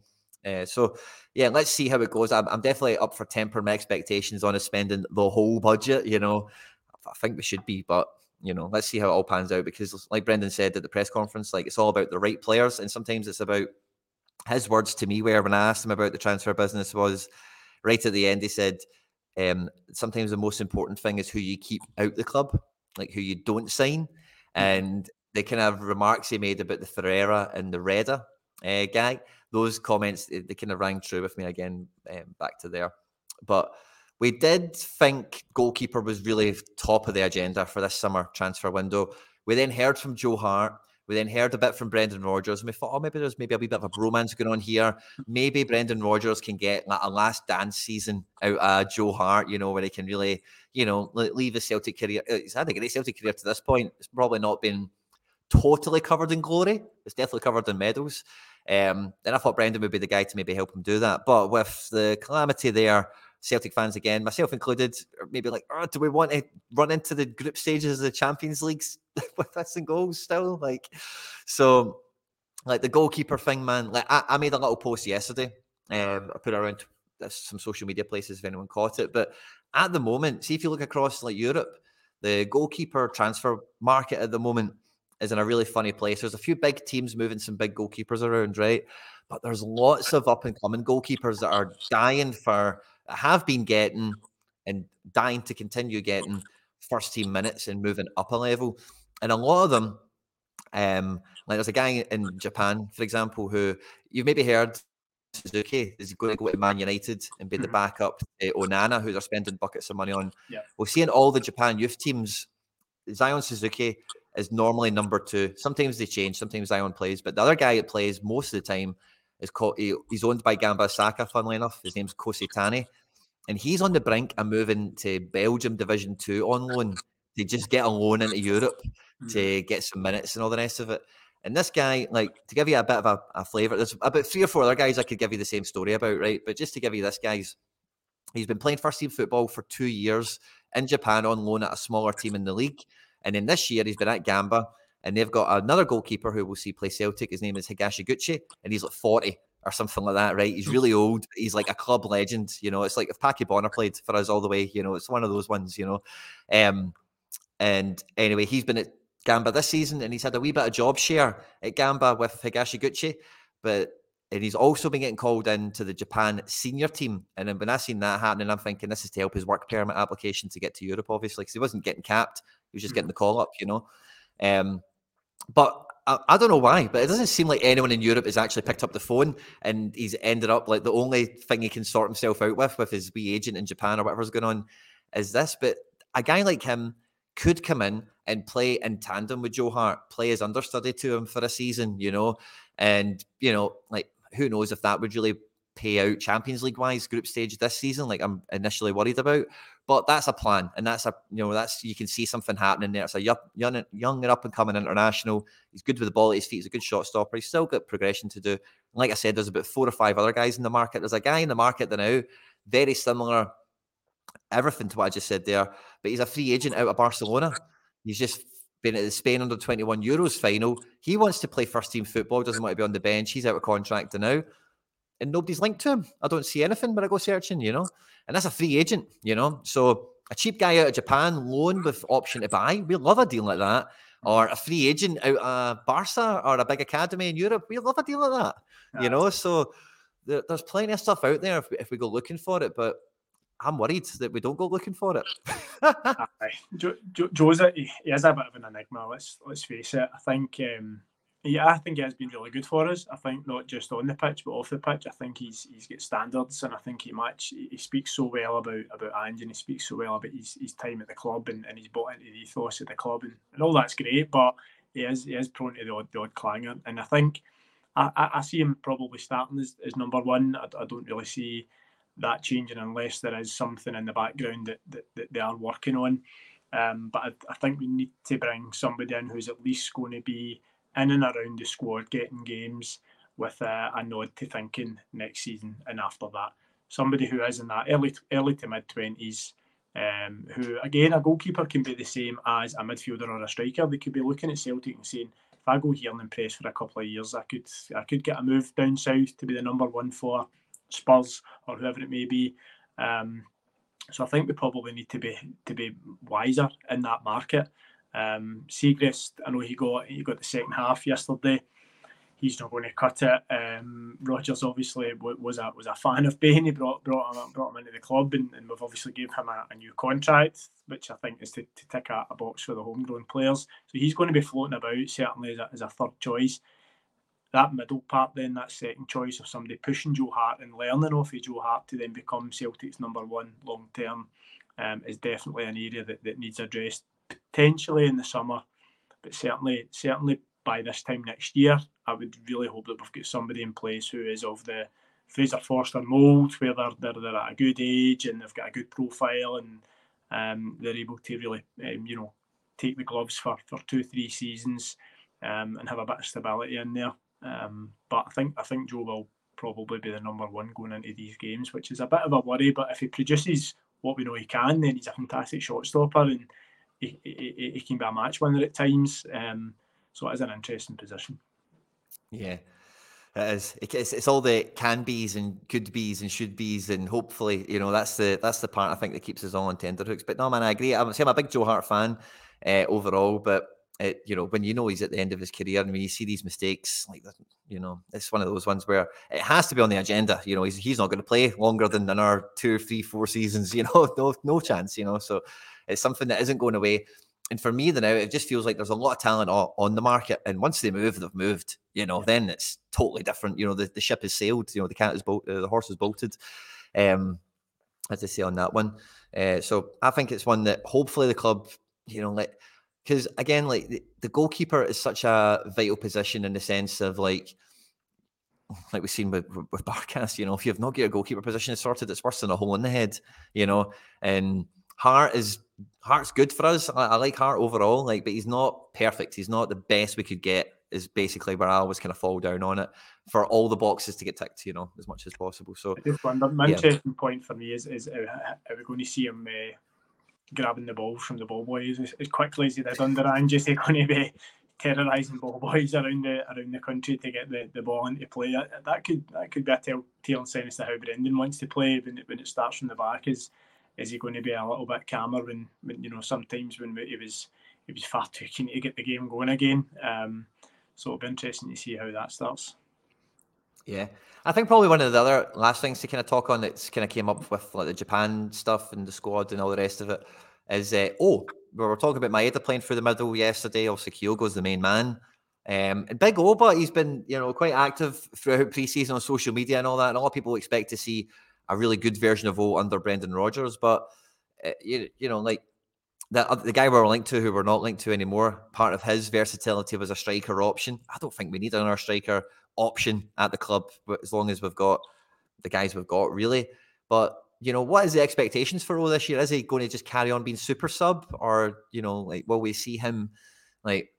Uh, so, yeah, let's see how it goes. I'm, I'm, definitely up for tempering my expectations on us spending the whole budget. You know, I think we should be, but you know, let's see how it all pans out because, like Brendan said at the press conference, like it's all about the right players, and sometimes it's about his words to me. Where when I asked him about the transfer business was right at the end, he said, um, sometimes the most important thing is who you keep out the club, like who you don't sign. Mm-hmm. And the kind of remarks he made about the Ferreira and the Reda uh, guy, those comments, they, they, kind of rang true with me again, um, back to there. But we did think goalkeeper was really top of the agenda for this summer transfer window. We then heard from Joe Hart. We then heard a bit from Brendan Rodgers, and we thought, oh, maybe there's maybe a wee bit of a bromance going on here. Maybe Brendan Rodgers can get a last dance season out of Joe Hart, you know, where he can really, you know, leave the Celtic career. He's had a great Celtic career to this point. It's probably not been totally covered in glory. It's definitely covered in medals. Um, and I thought Brendan would be the guy to maybe help him do that. But with the calamity there, Celtic fans again, myself included, maybe like, oh, do we want to run into the group stages of the Champions Leagues with us and goals still? Like, so like the goalkeeper thing, man. Like, I, I made a little post yesterday. Um, I put it around some social media places if anyone caught it. But at the moment, see if you look across like Europe, the goalkeeper transfer market at the moment is in a really funny place. There's a few big teams moving some big goalkeepers around, right? But there's lots of up and coming goalkeepers that are dying for have been getting and dying to continue getting first team minutes and moving up a level. And a lot of them, um, like there's a guy in Japan, for example, who you've maybe heard Suzuki is going to go to Man United and be the mm-hmm. backup to Onana, who they're spending buckets of money on. Yeah. We're seeing all the Japan youth teams. Zion Suzuki is normally number two. Sometimes they change. Sometimes Zion plays, but the other guy that plays most of the time is called. He, he's owned by Gamba Osaka. Funnily enough, his name's Kosei Tani, and he's on the brink of moving to Belgium Division Two on loan to just get a loan into Europe to hmm. get some minutes and all the rest of it. And this guy, like, to give you a bit of a, a flavour, there's about three or four other guys I could give you the same story about, right? But just to give you this guy's, he's been playing first team football for two years in Japan on loan at a smaller team in the league. And then this year, he's been at Gamba, and they've got another goalkeeper who we'll see play Celtic. His name is Higashiguchi, and he's like 40 or something like that, right? He's hmm. really old. He's like a club legend. You know, it's like if Packie Bonner played for us all the way. You know, it's one of those ones. You know, um, and anyway, he's been at Gamba this season, and he's had a wee bit of job share at Gamba with Higashiguchi, but and he's also been getting called into the Japan senior team. And then when I seen that happening, I'm thinking this is to help his work permit application to get to Europe, obviously, because he wasn't getting capped; he was just getting hmm. the call up, you know. Um, but I, I, don't know why, but it doesn't seem like anyone in Europe has actually picked up the phone and he's ended up like the only thing he can sort himself out with with his wee agent in Japan or whatever's going on is this. But a guy like him could come in and play in tandem with Joe Hart, play as understudy to him for a season, you know, and you know, like who knows if that would really pay out Champions League wise group stage this season, like I'm initially worried about. But that's a plan, and that's a you know that's you can see something happening there. It's a young, young, young and up and coming international. He's good with the ball at his feet. He's a good shot stopper. He's still got progression to do. like I said, there's about four or five other guys in the market. There's a guy in the market now very similar everything to what I just said there. But he's a free agent out of Barcelona. He's just been at the Spain under 21 Euros final. He wants to play first team football, doesn't want to be on the bench. He's out of contract now. And nobody's linked to him. I don't see anything when I go searching, you know. And that's a free agent, you know. So a cheap guy out of Japan, loan with option to buy. We love a deal like that. Or a free agent out of Barca or a big academy in Europe. We love a deal like that, you know. So there, there's plenty of stuff out there if we, if we go looking for it. But I'm worried that we don't go looking for it. jo- jo- Joe's he is a bit of an enigma. Let's let's face it. I think, um, yeah, I think he has been really good for us. I think not just on the pitch but off the pitch. I think he's he's got standards, and I think he match. He speaks so well about about Ange, and he speaks so well about his, his time at the club, and, and he's bought into the ethos of the club, and, and all that's great. But he is he is prone to the odd, the odd clanger, and I think I, I, see him probably starting as, as number one. I, I don't really see that changing unless there is something in the background that, that, that they are working on. Um, but I, I, think we need to bring somebody in who's at least going to be in and around the squad, getting games with a, a nod to thinking next season and after that. Somebody who is in that early early to mid twenties, um, who again a goalkeeper can be the same as a midfielder or a striker. They could be looking at Celtic and saying, if I go here and impress for a couple of years, I could I could get a move down south to be the number one for Spurs or whoever it may be. Um, so I think we probably need to be to be wiser in that market. Um, I know he got he got the second half yesterday. He's not going to cut it. Um, Rodgers obviously was a was a fan of Bain. He brought brought him brought him into the club, and, and we've obviously gave him a, a, new contract, which I think is to, to tick a, a, box for the homegrown players. So he's going to be floating about certainly as a, as a third choice that middle part, then that second choice of somebody pushing Joe Hart and learning off of Joe Hart to then become Celtic's number one long term um, is definitely an area that, that needs addressed potentially in the summer, but certainly certainly by this time next year, I would really hope that we've got somebody in place who is of the Fraser Forster mould, where they're, they're, they're at a good age and they've got a good profile and um, they're able to really, um, you know, take the gloves for, for two, three seasons um, and have a bit of stability in there. Um, but I think I think Joe will probably be the number one going into these games, which is a bit of a worry. But if he produces what we know he can, then he's a fantastic shot stopper and he, he, he can be a match winner at times. Um, so it is an interesting position. Yeah. It is. It's, it's all the can be's and could be's and should be's and hopefully, you know, that's the that's the part I think that keeps us all on tenterhooks. But no, man, I agree. I'm, I'm a big Joe Hart fan uh, overall, but it, you know, when you know he's at the end of his career and when you see these mistakes, like, you know, it's one of those ones where it has to be on the agenda. You know, he's, he's not going to play longer than another two, three, four seasons, you know, no, no chance, you know. So it's something that isn't going away. And for me, the now, it just feels like there's a lot of talent on the market. And once they move, they've moved, you know, then it's totally different. You know, the, the ship has sailed, you know, the cat is bolt, uh, the horse is bolted. Um, as I say on that one. Uh, so I think it's one that hopefully the club, you know, like, because again, like the, the, goalkeeper is such a vital position in the sense of like, like we've seen with with Barkas, you know, if you've not got your goalkeeper position sorted, it's worse than a hole in the head, you know. And Hart is Hart's good for us. I, I like Hart overall, like, but he's not perfect. He's not the best we could get. Is basically where I always kind of fall down on it for all the boxes to get ticked, you know, as much as possible. So, I just wonder, my yeah. interesting point for me is is are we going to see him uh, grabbing the ball from the ball boys as, as quickly as he did under Ange. Is he going to be terrorising ball boys around the around the country to get the, the ball into play? That, that could that could be a telltale sign as to how Brendan wants to play when it, when it starts from the back. Is is he going to be a little bit calmer when, when you know sometimes when he was he was far too keen to get the game going again. Um, so it'll be interesting to see how that starts. Yeah, I think probably one of the other last things to kind of talk on that's kind of came up with like the Japan stuff and the squad and all the rest of it is uh, oh we were talking about Maeda playing through the middle yesterday. Obviously, Kyogo's the main man. Um, and Big Oba, he's been you know quite active throughout preseason on social media and all that. And a lot of people expect to see a really good version of O under Brendan Rodgers, but uh, you, you know like the, the guy we were linked to, who we're not linked to anymore, part of his versatility was a striker option. I don't think we need another striker option at the club as long as we've got the guys we've got, really. But you know, what is the expectations for O this year? Is he going to just carry on being super sub, or you know, like will we see him like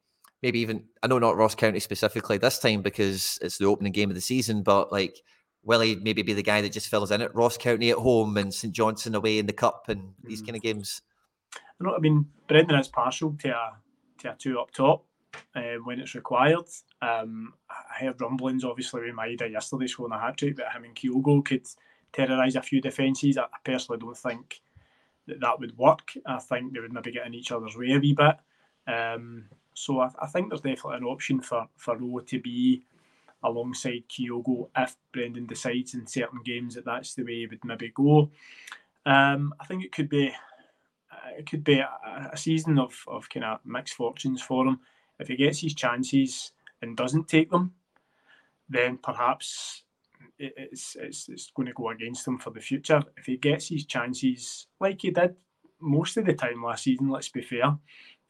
maybe even I know not Ross County specifically this time because it's the opening game of the season, but like will he maybe be the guy that just fills in at Ross County at home and St Johnstone away in the cup and these mm. kind of games? I know. I mean, Brendan is partial to a to a two up top um, when it's required. Um, I heard rumblings, obviously, with Maeda yesterday scoring a hat trick, that him and Kyogo could terrorise a few defences. I personally don't think that that would work. I think they would maybe get in each other's way a wee bit. Um, so I, I, think there's definitely an option for for Rowe to be alongside Kyogo if Brendan decides in certain games that that's the way he would maybe go. Um, I think it could be it could be a, a season of, of kind of mixed fortunes for him. If he gets his chances and doesn't take them, then perhaps it's, it's, it's going to go against him for the future. If he gets his chances like he did most of the time last season, let's be fair,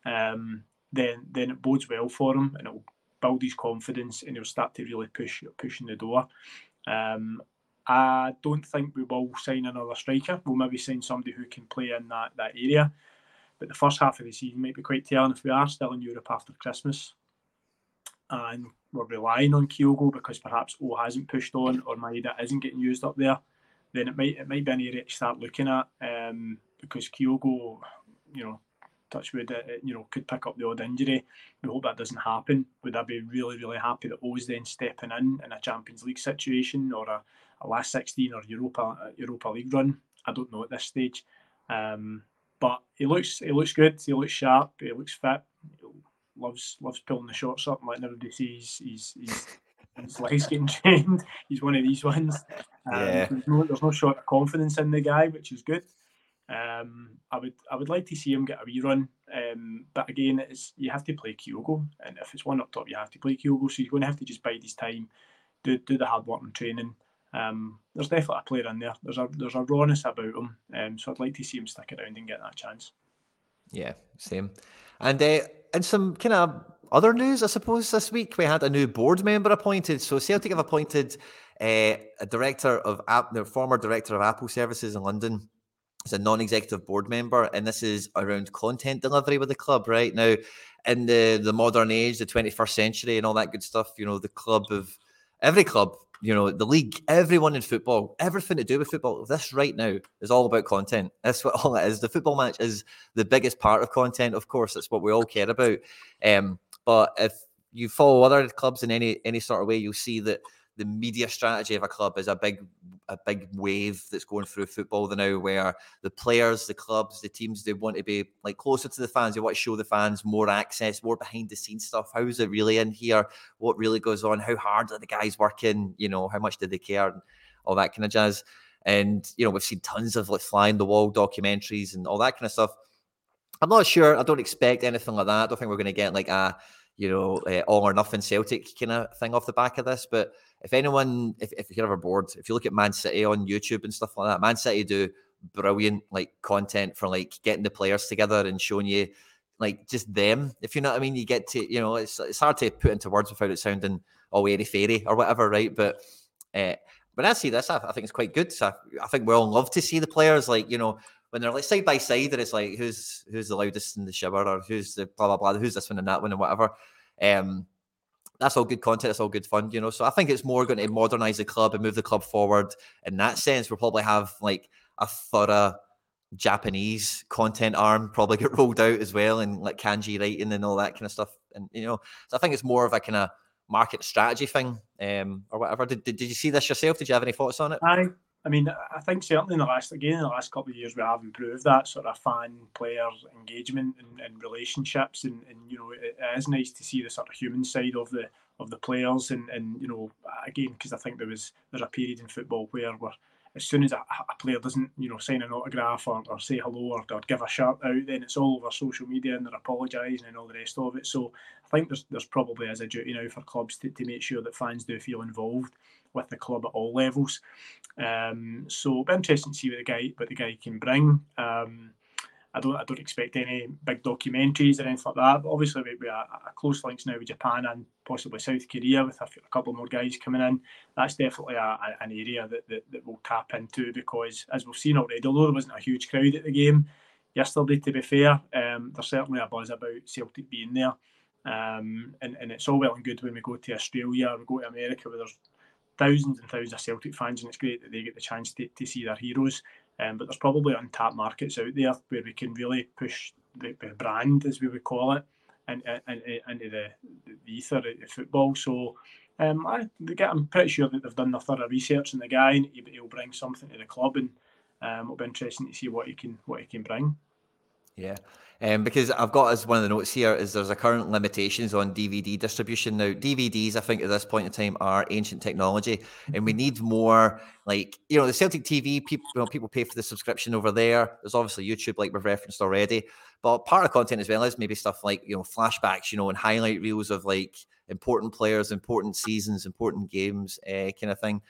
um, then then it bodes well for him and it will build his confidence and he'll start to really push pushing the door. Um, I don't think we will sign another striker. We'll maybe sign somebody who can play in that, that area. But the first half of the season might be quite telling if we are still in Europe after Christmas and we're relying on Kyogo because perhaps O hasn't pushed on or Maeda isn't getting used up there, then it might it might be an area to start looking at um, because Kyogo, you know, touchwood, it, it, you know, could pick up the odd injury. We hope that doesn't happen. Would I be really, really happy that Oh's then stepping in in a Champions League situation or a a last 16 or Europa Europa League run. I don't know at this stage. Um, but he looks he looks good. He looks sharp. He looks fit. He loves loves pulling the shots up and letting everybody see he's he's, he's his legs getting trained. He's one of these ones. Um, yeah. There's no, there's no short of confidence in the guy, which is good. Um, I would I would like to see him get a wee run, um, but again, it's you have to play Kyogo, and if it's one up top, you have to play Kyogo. So you're going to have to just bide his time, do do the hard work and training, um, there's definitely a player in there. There's a there's a rawness about him, um, so I'd like to see him stick around and get that chance. Yeah, same. And uh, and some kind of other news, I suppose, this week we had a new board member appointed. So Celtic have appointed uh, a director of App, former director of Apple Services in London as a non-executive board member, and this is around content delivery with the club. Right now, in the the modern age, the 21st century, and all that good stuff, you know, the club of every club you know, the league, everyone in football, everything to do with football, this right now is all about content. That's what all it is. The football match is the biggest part of content, of course. That's what we all care about. Um, but if you follow other clubs in any any sort of way, you'll see that the media strategy of a club is a big a big wave that's going through football the now where the players the clubs the teams they want to be like closer to the fans. They want to show the fans more access more behind the scenes stuff. How's it really in here? What really goes on? How hard are the guys working? You know how much do they care? And all that kind of jazz. And you know we've seen tons of like flying the wall documentaries and all that kind of stuff. I'm not sure. I don't expect anything like that. I don't think we're going to get like a you know uh, all or nothing celtic kind of thing off the back of this but if anyone, if, if you're ever bored, if you look at Man City on YouTube and stuff like that, Man City do brilliant like content for like getting the players together and showing you like just them. If you know what I mean, you get to you know it's it's hard to put into words without it sounding all airy fairy or whatever, right? But uh, when I see this, I, I think it's quite good. So I, I think we all love to see the players like you know when they're like side by side and it's like who's who's the loudest in the shower or who's the blah blah blah, who's this one and that one and whatever. Um, that's all good content. It's all good fun, you know. So I think it's more going to modernize the club and move the club forward. In that sense, we'll probably have like a thorough Japanese content arm probably get rolled out as well, and like kanji writing and all that kind of stuff. And you know, so I think it's more of a kind of market strategy thing, um, or whatever. Did, did, did you see this yourself? Did you have any thoughts on it? I I mean, I think certainly in the last again in the last couple of years we have improved that sort of fan player engagement and, and relationships, and, and you know it, it is nice to see the sort of human side of the of the players, and and you know again because I think there was there's a period in football where as soon as a, a player doesn't you know sign an autograph or, or say hello or, or give a shirt out, then it's all over social media and they're apologising and all the rest of it. So I think there's there's probably as a duty now for clubs to, to make sure that fans do feel involved with the club at all levels. Um, so interesting to see what the guy what the guy can bring. Um, I don't I don't expect any big documentaries or anything like that. But obviously we, we are close links now with Japan and possibly South Korea with a, a couple more guys coming in. That's definitely a, a, an area that, that, that we'll tap into because as we've seen already, although there wasn't a huge crowd at the game yesterday, to be fair, um, there's certainly a buzz about Celtic being there. Um, and, and it's all well and good when we go to Australia or we go to America where there's thousands and thousands of Celtic fans, and it's great that they get the chance to, to see their heroes. Um, but there's probably untapped markets out there where we can really push the, the brand, as we would call it, and, and, into the, the ether of football. So um, I, I'm pretty sure that they've done their thorough research on the guy, and he'll bring something to the club, and um, it'll be interesting to see what he can what he can bring. Yeah. Um, because I've got as one of the notes here is there's a current limitations on DVD distribution now. DVDs, I think, at this point in time are ancient technology, and we need more like you know the Celtic TV. People, you know, people pay for the subscription over there. There's obviously YouTube, like we've referenced already, but part of content as well is maybe stuff like you know flashbacks, you know, and highlight reels of like important players, important seasons, important games, uh, kind of thing.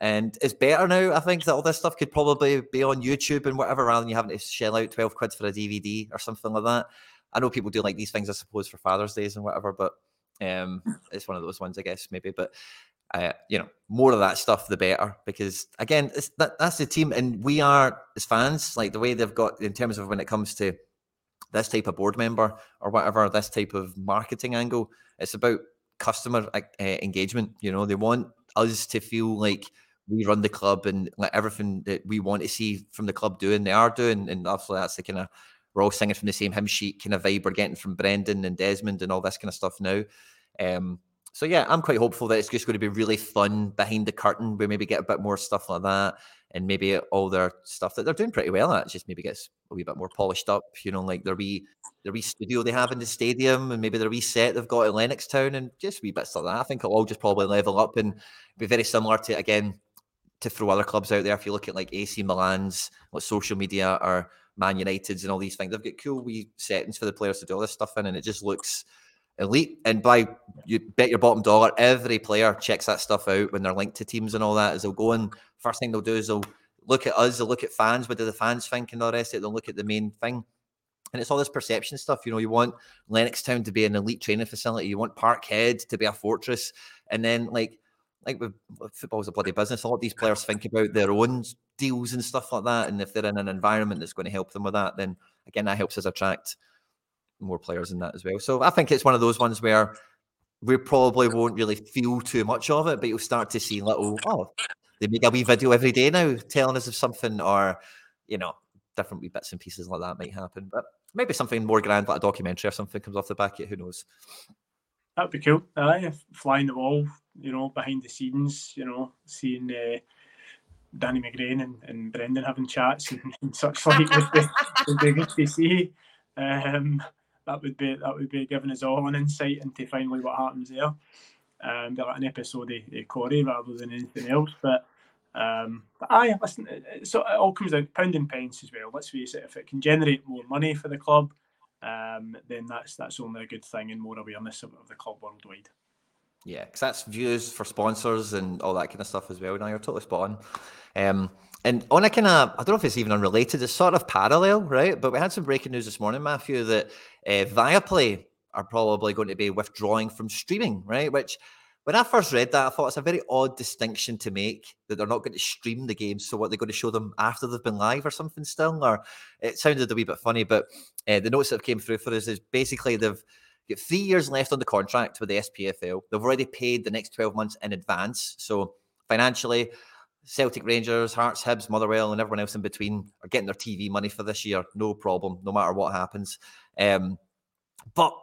And it's better now. I think that all this stuff could probably be on YouTube and whatever, rather than you having to shell out 12 quid for a DVD or something like that. I know people do like these things, I suppose, for Father's Days and whatever, but um, it's one of those ones, I guess, maybe. But uh, you know, more of that stuff, the better, because again, that, that's the team, and we are as fans, like the way they've got in terms of when it comes to this type of board member or whatever, this type of marketing angle. It's about customer uh, engagement. You know, they want us to feel like we run the club and like everything that we want to see from the club doing, they are doing. And obviously, that's the kind of we're all singing from the same hymn sheet kind of vibe we're getting from Brendan and Desmond and all this kind of stuff now. Um, so yeah, I'm quite hopeful that it's just going to be really fun behind the curtain. We maybe get a bit more stuff like that, and maybe all their stuff that they're doing pretty well at just maybe gets a wee bit more polished up. You know, like their wee the wee studio they have in the stadium, and maybe the wee set they've got at Lennoxtown, and just wee bits like that. I think it'll all just probably level up and be very similar to again to throw other clubs out there. If you look at like AC Milan's what social media or Man United's and all these things, they've got cool wee settings for the players to do all this stuff in, and it just looks elite. And by you bet your bottom dollar, every player checks that stuff out when they're linked to teams and all that. As they'll go and first thing they'll do is they'll look at us, they'll look at fans, what do the fans think, and all the rest of it. They'll look at the main thing. And it's all this perception stuff. You know, you want Lennoxtown to be an elite training facility. You want Parkhead to be a fortress. And then, like, like with, football's a bloody business. A lot of these players think about their own deals and stuff like that. And if they're in an environment that's going to help them with that, then again, that helps us attract more players in that as well. So I think it's one of those ones where we probably won't really feel too much of it, but you'll start to see little, oh, they make a wee video every day now telling us of something or, you know, different wee bits and pieces like that might happen. But maybe something more grand like a documentary or something comes off the back of it. Who knows? That'd be cool. Aye, uh, flying the wall, you know, behind the scenes, you know, seeing uh, Danny McGrain and, and Brendan having chats and, and such like would be, would be good to see. Um, that would be that would be giving us all an insight into finally what happens there. Um, be like an episode of, of Corrie rather than anything else. But um, but aye, listen, so it all comes down to pound and pence as well. Let's face it, if it can generate more money for the club, um, then that's that's only a good thing and more awareness of, of the club worldwide. Yeah, because that's views for sponsors and all that kind of stuff as well. Now you're totally spot on. Um, and on a kind of, I don't know if it's even unrelated, it's sort of parallel, right? But we had some breaking news this morning, Matthew, that uh, Viaplay are probably going to be withdrawing from streaming, right? Which when I first read that, I thought it's a very odd distinction to make that they're not going to stream the games. So, what they're going to show them after they've been live or something still? Or it sounded a wee bit funny, but uh, the notes that came through for us is basically they've got three years left on the contract with the SPFL. They've already paid the next 12 months in advance. So, financially, Celtic Rangers, Hearts, Hibs, Motherwell, and everyone else in between are getting their TV money for this year. No problem, no matter what happens. Um, but,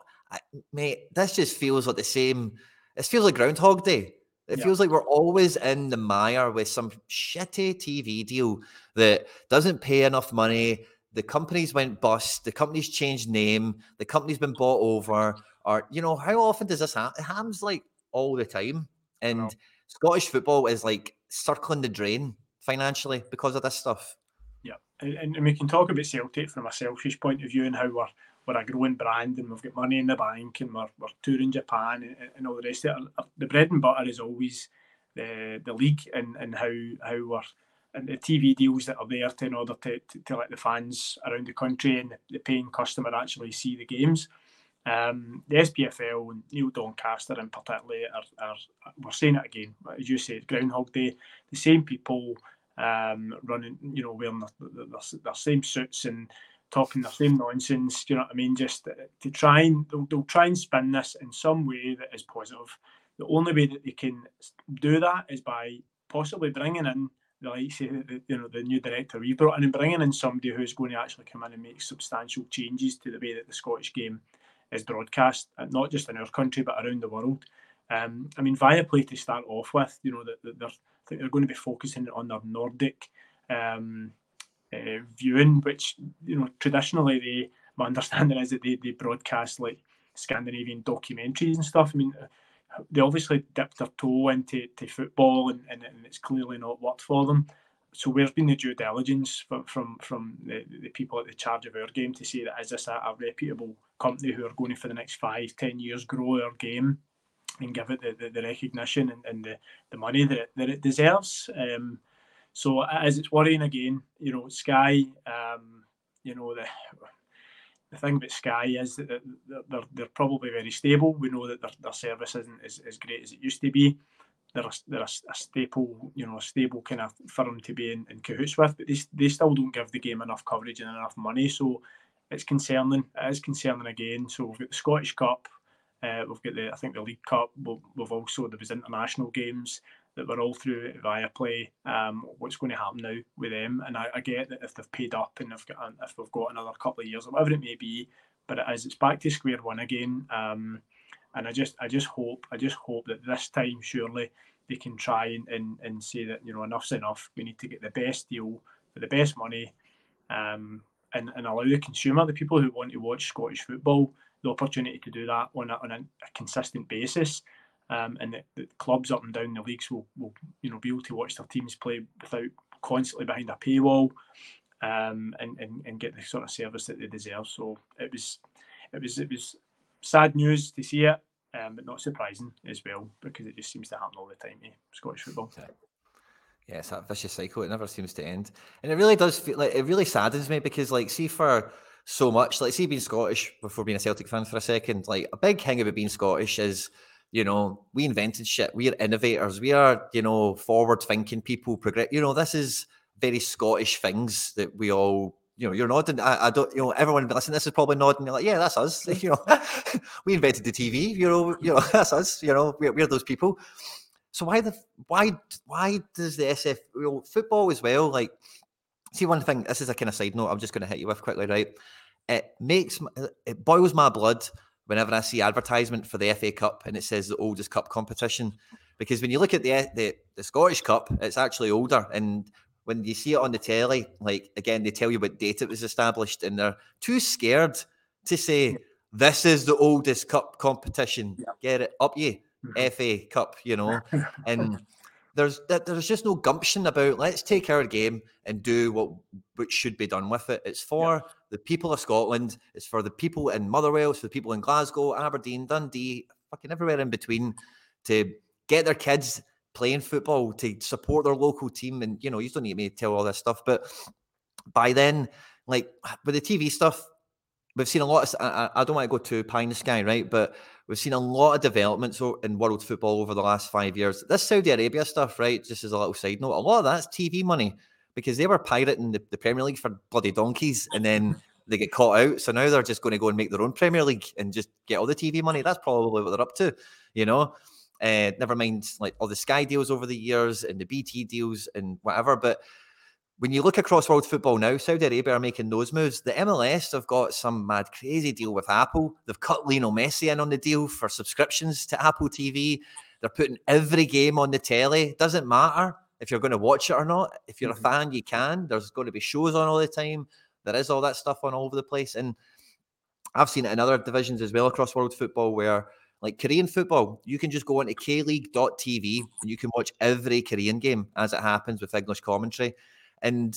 mate, this just feels like the same it feels like Groundhog Day. It yeah. feels like we're always in the mire with some shitty TV deal that doesn't pay enough money. The companies went bust. The companies changed name. The company's been bought over. Or you know, how often does this happen? It happens like all the time. And Scottish football is like circling the drain financially because of this stuff. Yeah, and, and we can talk about Celtic from a selfish point of view and how we're we're a growing brand and we've got money in the bank and we're, we're touring Japan and, and all the rest of it. The bread and butter is always the the league and, and how how we're and the TV deals that are there to, in order to, to, to let the fans around the country and the paying customer actually see the games. Um, the SPFL and Neil Doncaster in particular are, are, we're saying it again, as you said, Groundhog Day, the same people um, running, you know, wearing their, their, their same suits and talking the same nonsense. Do you know what I mean? Just to try and they'll, they'll try and spin this in some way that is positive. the only way that they can do that is by possibly bringing in like you know the new director we brought in and bringing in somebody who's going to actually come in and make substantial changes to the way that the Scottish game is broadcast, not just in our country but around the world. Um, I mean, Viaplay to start off with, you know, that they're, they're going to be focusing on their Nordic um, uh, viewing, which you know traditionally they my understanding is that they, they broadcast like Scandinavian documentaries and stuff. I mean, they obviously dipped their toe into to football and, and, and it's clearly not worked for them. So where's been the due diligence from from, from the, the people at the charge of our game to say that is this a, a reputable company who are going to for the next five, ten years grow our game and give it the, the, the recognition and, and, the, the money that it, that it deserves. Um, so as it's worrying again, you know, Sky, um, you know, the the thing about Sky is that they're, they're probably very stable. We know that their, their service isn't as, as great as it used to be. They're a, they're a, a staple, you know, a stable kind of firm to be in, in cahoots with, but they, they still don't give the game enough coverage and enough money. So it's concerning. It is concerning again. So we've got the Scottish Cup, uh, we've got the I think the League Cup. We've, we've also there was international games that were all through Viaplay. Um, what's going to happen now with them? And I, I get that if they've paid up and if, if we've got another couple of years or whatever it may be, but is it's back to square one again. Um, and I just I just hope I just hope that this time surely they can try and, and, and say that you know enough's enough. We need to get the best deal for the best money, um, and, and allow the consumer, the people who want to watch Scottish football, the opportunity to do that on a, on a consistent basis um, and the, clubs up and down the leagues will, will you know be able to watch their teams play without constantly behind a paywall um, and, and, and get the sort of service that they deserve. So it was it was it was sad news to see it, um, but not surprising as well because it just seems to happen all the time in Scottish football. Yeah, it's that vicious cycle. It never seems to end, and it really does feel like it really saddens me because, like, see for so much, like, see being Scottish before being a Celtic fan for a second, like a big thing about being Scottish is you know, we invented shit. We are innovators. We are, you know, forward thinking people. Progress. You know, this is very Scottish things that we all. You know, you're nodding. I, I don't. You know, everyone listening. This is probably nodding. You're like, yeah, that's us. You know, we invented the TV. You know, you know, that's us. You know, we're, we're those people. So why the why why does the SF you know, football as well? Like, see one thing. This is a kind of side note. I'm just going to hit you with quickly, right? It makes it boils my blood whenever I see advertisement for the FA Cup and it says the oldest cup competition. Because when you look at the, the, the Scottish Cup, it's actually older. And when you see it on the telly, like again, they tell you what date it was established, and they're too scared to say this is the oldest cup competition. Get it up, you mm-hmm. FA Cup, you know, and there's there's just no gumption about let's take our game and do what what should be done with it. It's for yeah. the people of Scotland. It's for the people in Motherwell. It's for the people in Glasgow, Aberdeen, Dundee, fucking everywhere in between, to get their kids playing football, to support their local team. And you know, you don't need me to tell all this stuff, but by then, like with the TV stuff, we've seen a lot of. I, I don't want to go too pie in the sky, right? But we've seen a lot of developments in world football over the last five years. This Saudi Arabia stuff, right? Just as a little side note, a lot of that's TV money because they were pirating the, the Premier League for bloody donkeys, and then they get caught out. So now they're just going to go and make their own Premier League and just get all the TV money. That's probably what they're up to, you know. Uh, never mind like all the Sky deals over the years and the BT deals and whatever, but when you look across world football now, Saudi Arabia are making those moves. The MLS have got some mad, crazy deal with Apple. They've cut Lionel Messi in on the deal for subscriptions to Apple TV. They're putting every game on the telly. Doesn't matter if you're going to watch it or not. If you're mm-hmm. a fan, you can. There's going to be shows on all the time. There is all that stuff on all over the place. And I've seen it in other divisions as well across world football where like Korean football, you can just go onto kleague.tv and you can watch every Korean game as it happens with English commentary. And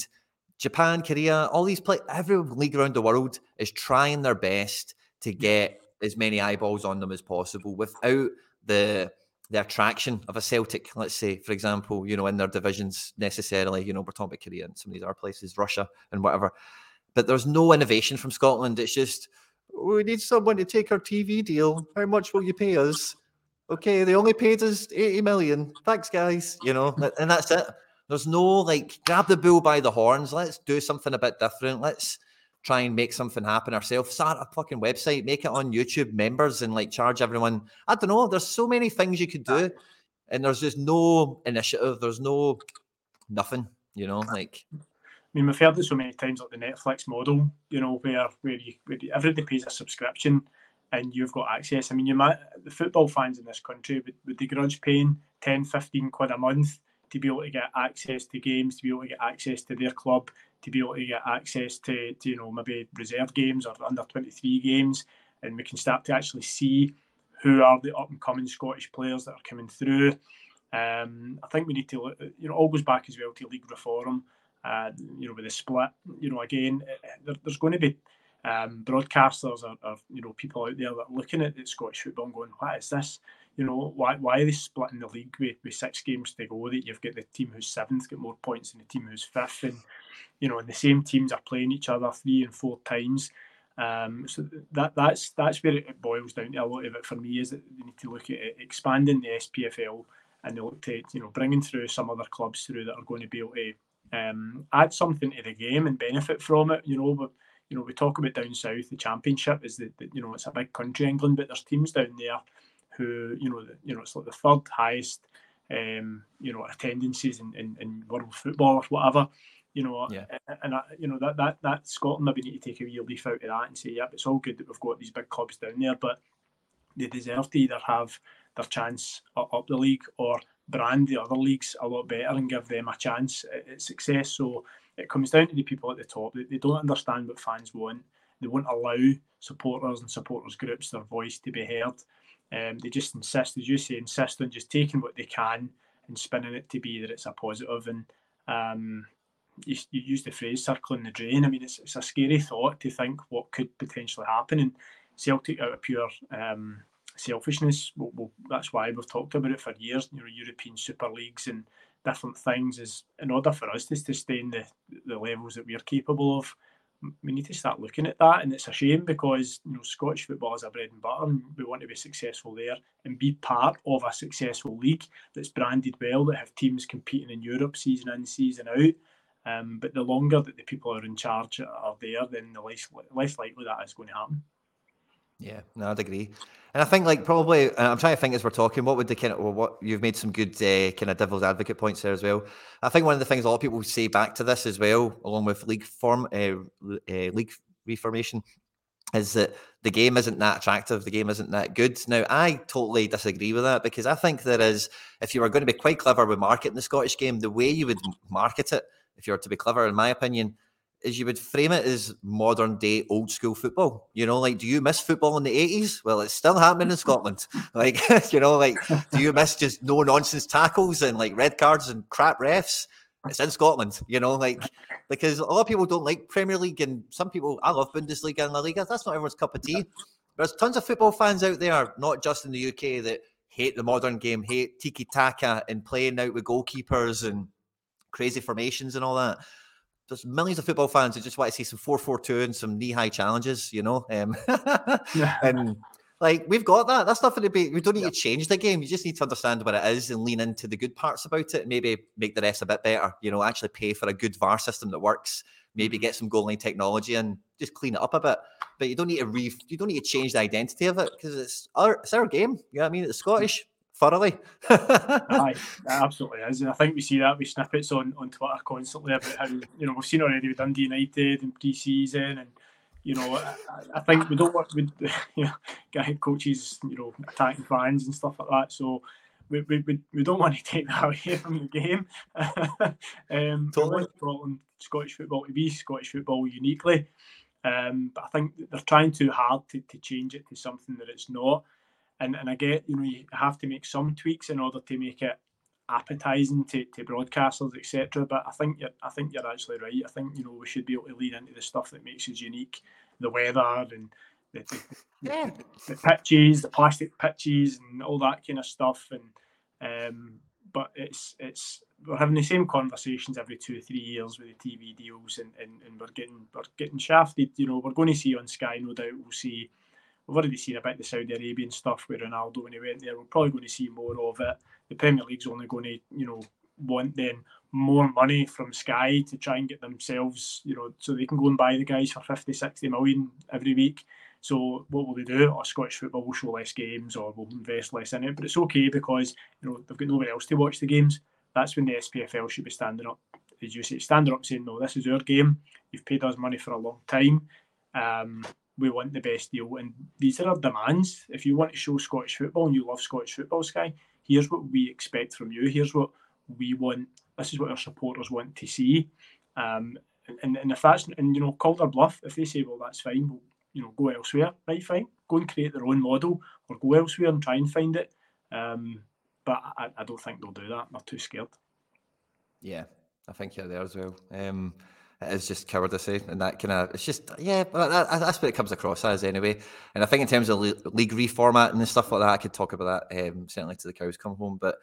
Japan, Korea, all these play every league around the world is trying their best to get as many eyeballs on them as possible without the the attraction of a Celtic, let's say, for example, you know, in their divisions necessarily. You know, we're talking about Korea and some of these other places, Russia and whatever. But there's no innovation from Scotland. It's just we need someone to take our TV deal. How much will you pay us? Okay, they only paid us 80 million. Thanks, guys. You know, and that's it. There's no like grab the bull by the horns. Let's do something a bit different. Let's try and make something happen ourselves. Start a fucking website, make it on YouTube, members, and like charge everyone. I don't know. There's so many things you could do, and there's just no initiative. There's no nothing. You know, like. I mean, we've heard it so many times, like the Netflix model. You know, where where you where everybody pays a subscription, and you've got access. I mean, you might the football fans in this country would, would they grudge paying 10, 15 quid a month to be able to get access to games, to be able to get access to their club, to be able to get access to, to you know maybe reserve games or under 23 games and we can start to actually see who are the up and coming Scottish players that are coming through. Um, I think we need to, you know, all goes back as well to league reform. Uh, you know, with the split, you know, again, eh, eh, there, there's going to be um, broadcasters or, or, you know people out there that are looking at, at Scottish football and going, "What is this? You know, why why are they splitting the league with, with six games to go? That you've got the team who's seventh get more points than the team who's fifth, and you know, and the same teams are playing each other three and four times. Um, so that that's that's where it boils down to a lot of it for me is that they need to look at expanding the SPFL and they look to you know bringing through some other clubs through that are going to be able to um, add something to the game and benefit from it. You know, but you know we talk about down south the championship is that you know it's a big country England, but there's teams down there who you know you know it's like the third highest um, you know attendances in, in, in world football or whatever you know, yeah. and, I, you know that that that Scotland maybe need to take a wee leaf out of that and say, yeah, it's all good that we've got these big clubs down there, but they deserve to either have their chance up the league or brand the other leagues a lot better and give them a chance at success. So it comes down to the people at the top. They, they don't understand what fans want. They won't allow supporters and supporters groups their voice to be heard. Um, they just insist, as you say, insist on just taking what they can and spinning it to be that it's a positive. And um, you, you use the phrase circling the drain. I mean, it's, it's a scary thought to think what could potentially happen. And Celtic, out of pure um, selfishness, that's why we've talked about it for years. You know, European Super Leagues and different things is in order for us to sustain the the levels that we're capable of. We need to start looking at that, and it's a shame because you know Scottish football is our bread and butter, and we want to be successful there and be part of a successful league that's branded well, that have teams competing in Europe season in season out um, but the longer that the people are in charge are there, then the less less likely that is going to happen. Yeah, no, I'd agree. And I think, like, probably, I'm trying to think as we're talking, what would the kind of, well, what you've made some good uh, kind of devil's advocate points there as well. I think one of the things a lot of people say back to this as well, along with league form, uh, uh, league reformation, is that the game isn't that attractive, the game isn't that good. Now, I totally disagree with that because I think there is, if you were going to be quite clever with marketing the Scottish game, the way you would market it if you were to be clever, in my opinion, is you would frame it as modern day old school football. You know, like, do you miss football in the 80s? Well, it's still happening in Scotland. Like, you know, like, do you miss just no nonsense tackles and like red cards and crap refs? It's in Scotland, you know, like, because a lot of people don't like Premier League and some people, I love Bundesliga and La Liga. That's not everyone's cup of tea. There's tons of football fans out there, not just in the UK, that hate the modern game, hate tiki taka and playing out with goalkeepers and crazy formations and all that. There's millions of football fans who just want to see some 4-4-2 and some knee-high challenges, you know. Um, and like we've got that. That's nothing to be. We don't need to change the game. You just need to understand what it is and lean into the good parts about it, maybe make the rest a bit better. You know, actually pay for a good VAR system that works. Maybe mm-hmm. get some goal line technology and just clean it up a bit. But you don't need to re. You don't need to change the identity of it because it's our it's our game. You know what I mean? It's Scottish thoroughly. Aye, absolutely is. And I think we see that with snippets on, on Twitter constantly about how, you know, we've seen already with Dundee United and pre season. And, you know, I, I, think we don't want, with you know, coaches, you know, attacking fans and stuff like that. So, we, we, we don't want to take that away from the game. um, totally. Scotland, Scottish football to be Scottish football uniquely. Um, but I think they're trying too hard to, to change it to something that it's not and and I get you know you have to make some tweaks in order to make it appetizing to, to broadcasters etc but I think you're I think you're actually right. I think you know we should be able to lean into the stuff that makes us unique. The weather and the, the, yeah. the, the pitches the plastic pitches and all that kind of stuff. And um but it's it's we're having the same conversations every two or three years with the TV deals and, and, and we're getting we're getting shafted. You know we're going to see on Sky no doubt. We'll see We've already seen about the Saudi Arabian stuff with Ronaldo when he went there. We're probably going to see more of it. The Premier League's only going to, you know, want then more money from Sky to try and get themselves, you know, so they can go and buy the guys for 50, 60 million every week. So what will they do? Or Scottish football will show less games or will invest less in it. But it's okay because you know they've got nobody else to watch the games. That's when the SPFL should be standing up, as you say, standing up saying, No, this is our game. You've paid us money for a long time. Um, we want the best deal. And these are our demands. If you want to show Scottish football and you love Scottish football, Sky, here's what we expect from you. Here's what we want. This is what our supporters want to see. Um, and, and if that's and you know call their bluff, if they say, well, that's fine, we'll you know go elsewhere, right? Fine, go and create their own model or go elsewhere and try and find it. Um, but I, I don't think they'll do that. They're too scared. Yeah, I think you're there as well. Um, it is just cowardice, eh? and that kind of it's just yeah, that, that's what it comes across as anyway. And I think in terms of league reformat and stuff like that, I could talk about that um, certainly to the cows come home, but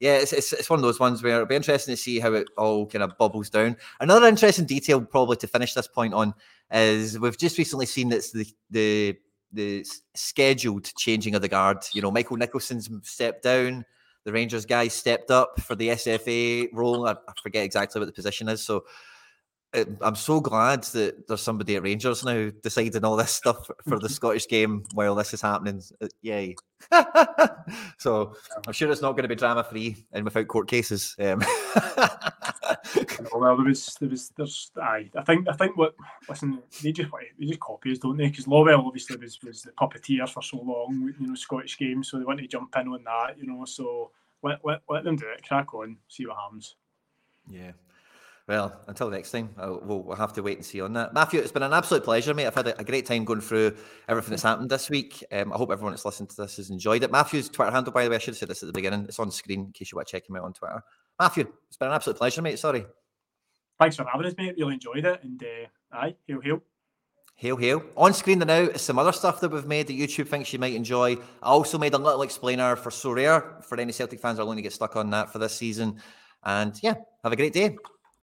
yeah, it's, it's, it's one of those ones where it'll be interesting to see how it all kind of bubbles down. Another interesting detail, probably to finish this point on, is we've just recently seen that the the the scheduled changing of the guard. You know, Michael Nicholson's stepped down. The Rangers guy stepped up for the SFA role. I, I forget exactly what the position is. So I'm so glad that there's somebody at Rangers now deciding all this stuff for the Scottish game while this is happening. Uh, yay! so I'm sure it's not going to be drama free and without court cases. Um. well, there was, there was, there's, I, I think, I think what, listen, they just, they just copy us, don't they? Because Lawwell obviously was, was the puppeteer for so long, you know, Scottish games, so they want to jump in on that, you know. So let, let, let them do it, crack on, see what happens. Yeah. Well, until next time, uh, we'll, we'll, have to wait and see on that. Matthew, it's been an absolute pleasure, mate. I've had a, a great time going through everything that's happened this week. Um, I hope everyone that's listened to this has enjoyed it. Matthew's Twitter handle, by the way, I should have said this at the beginning. It's on screen in case you want to check him out on Twitter. Matthew, it's been an absolute pleasure, mate. Sorry. Thanks for having us, mate. Really enjoyed it. And uh, aye, hail, hail. Hail, hail. On screen now is some other stuff that we've made that YouTube thinks you might enjoy. I also made a little explainer for Sorare for any Celtic fans that are going to get stuck on that for this season. And yeah, have a great day.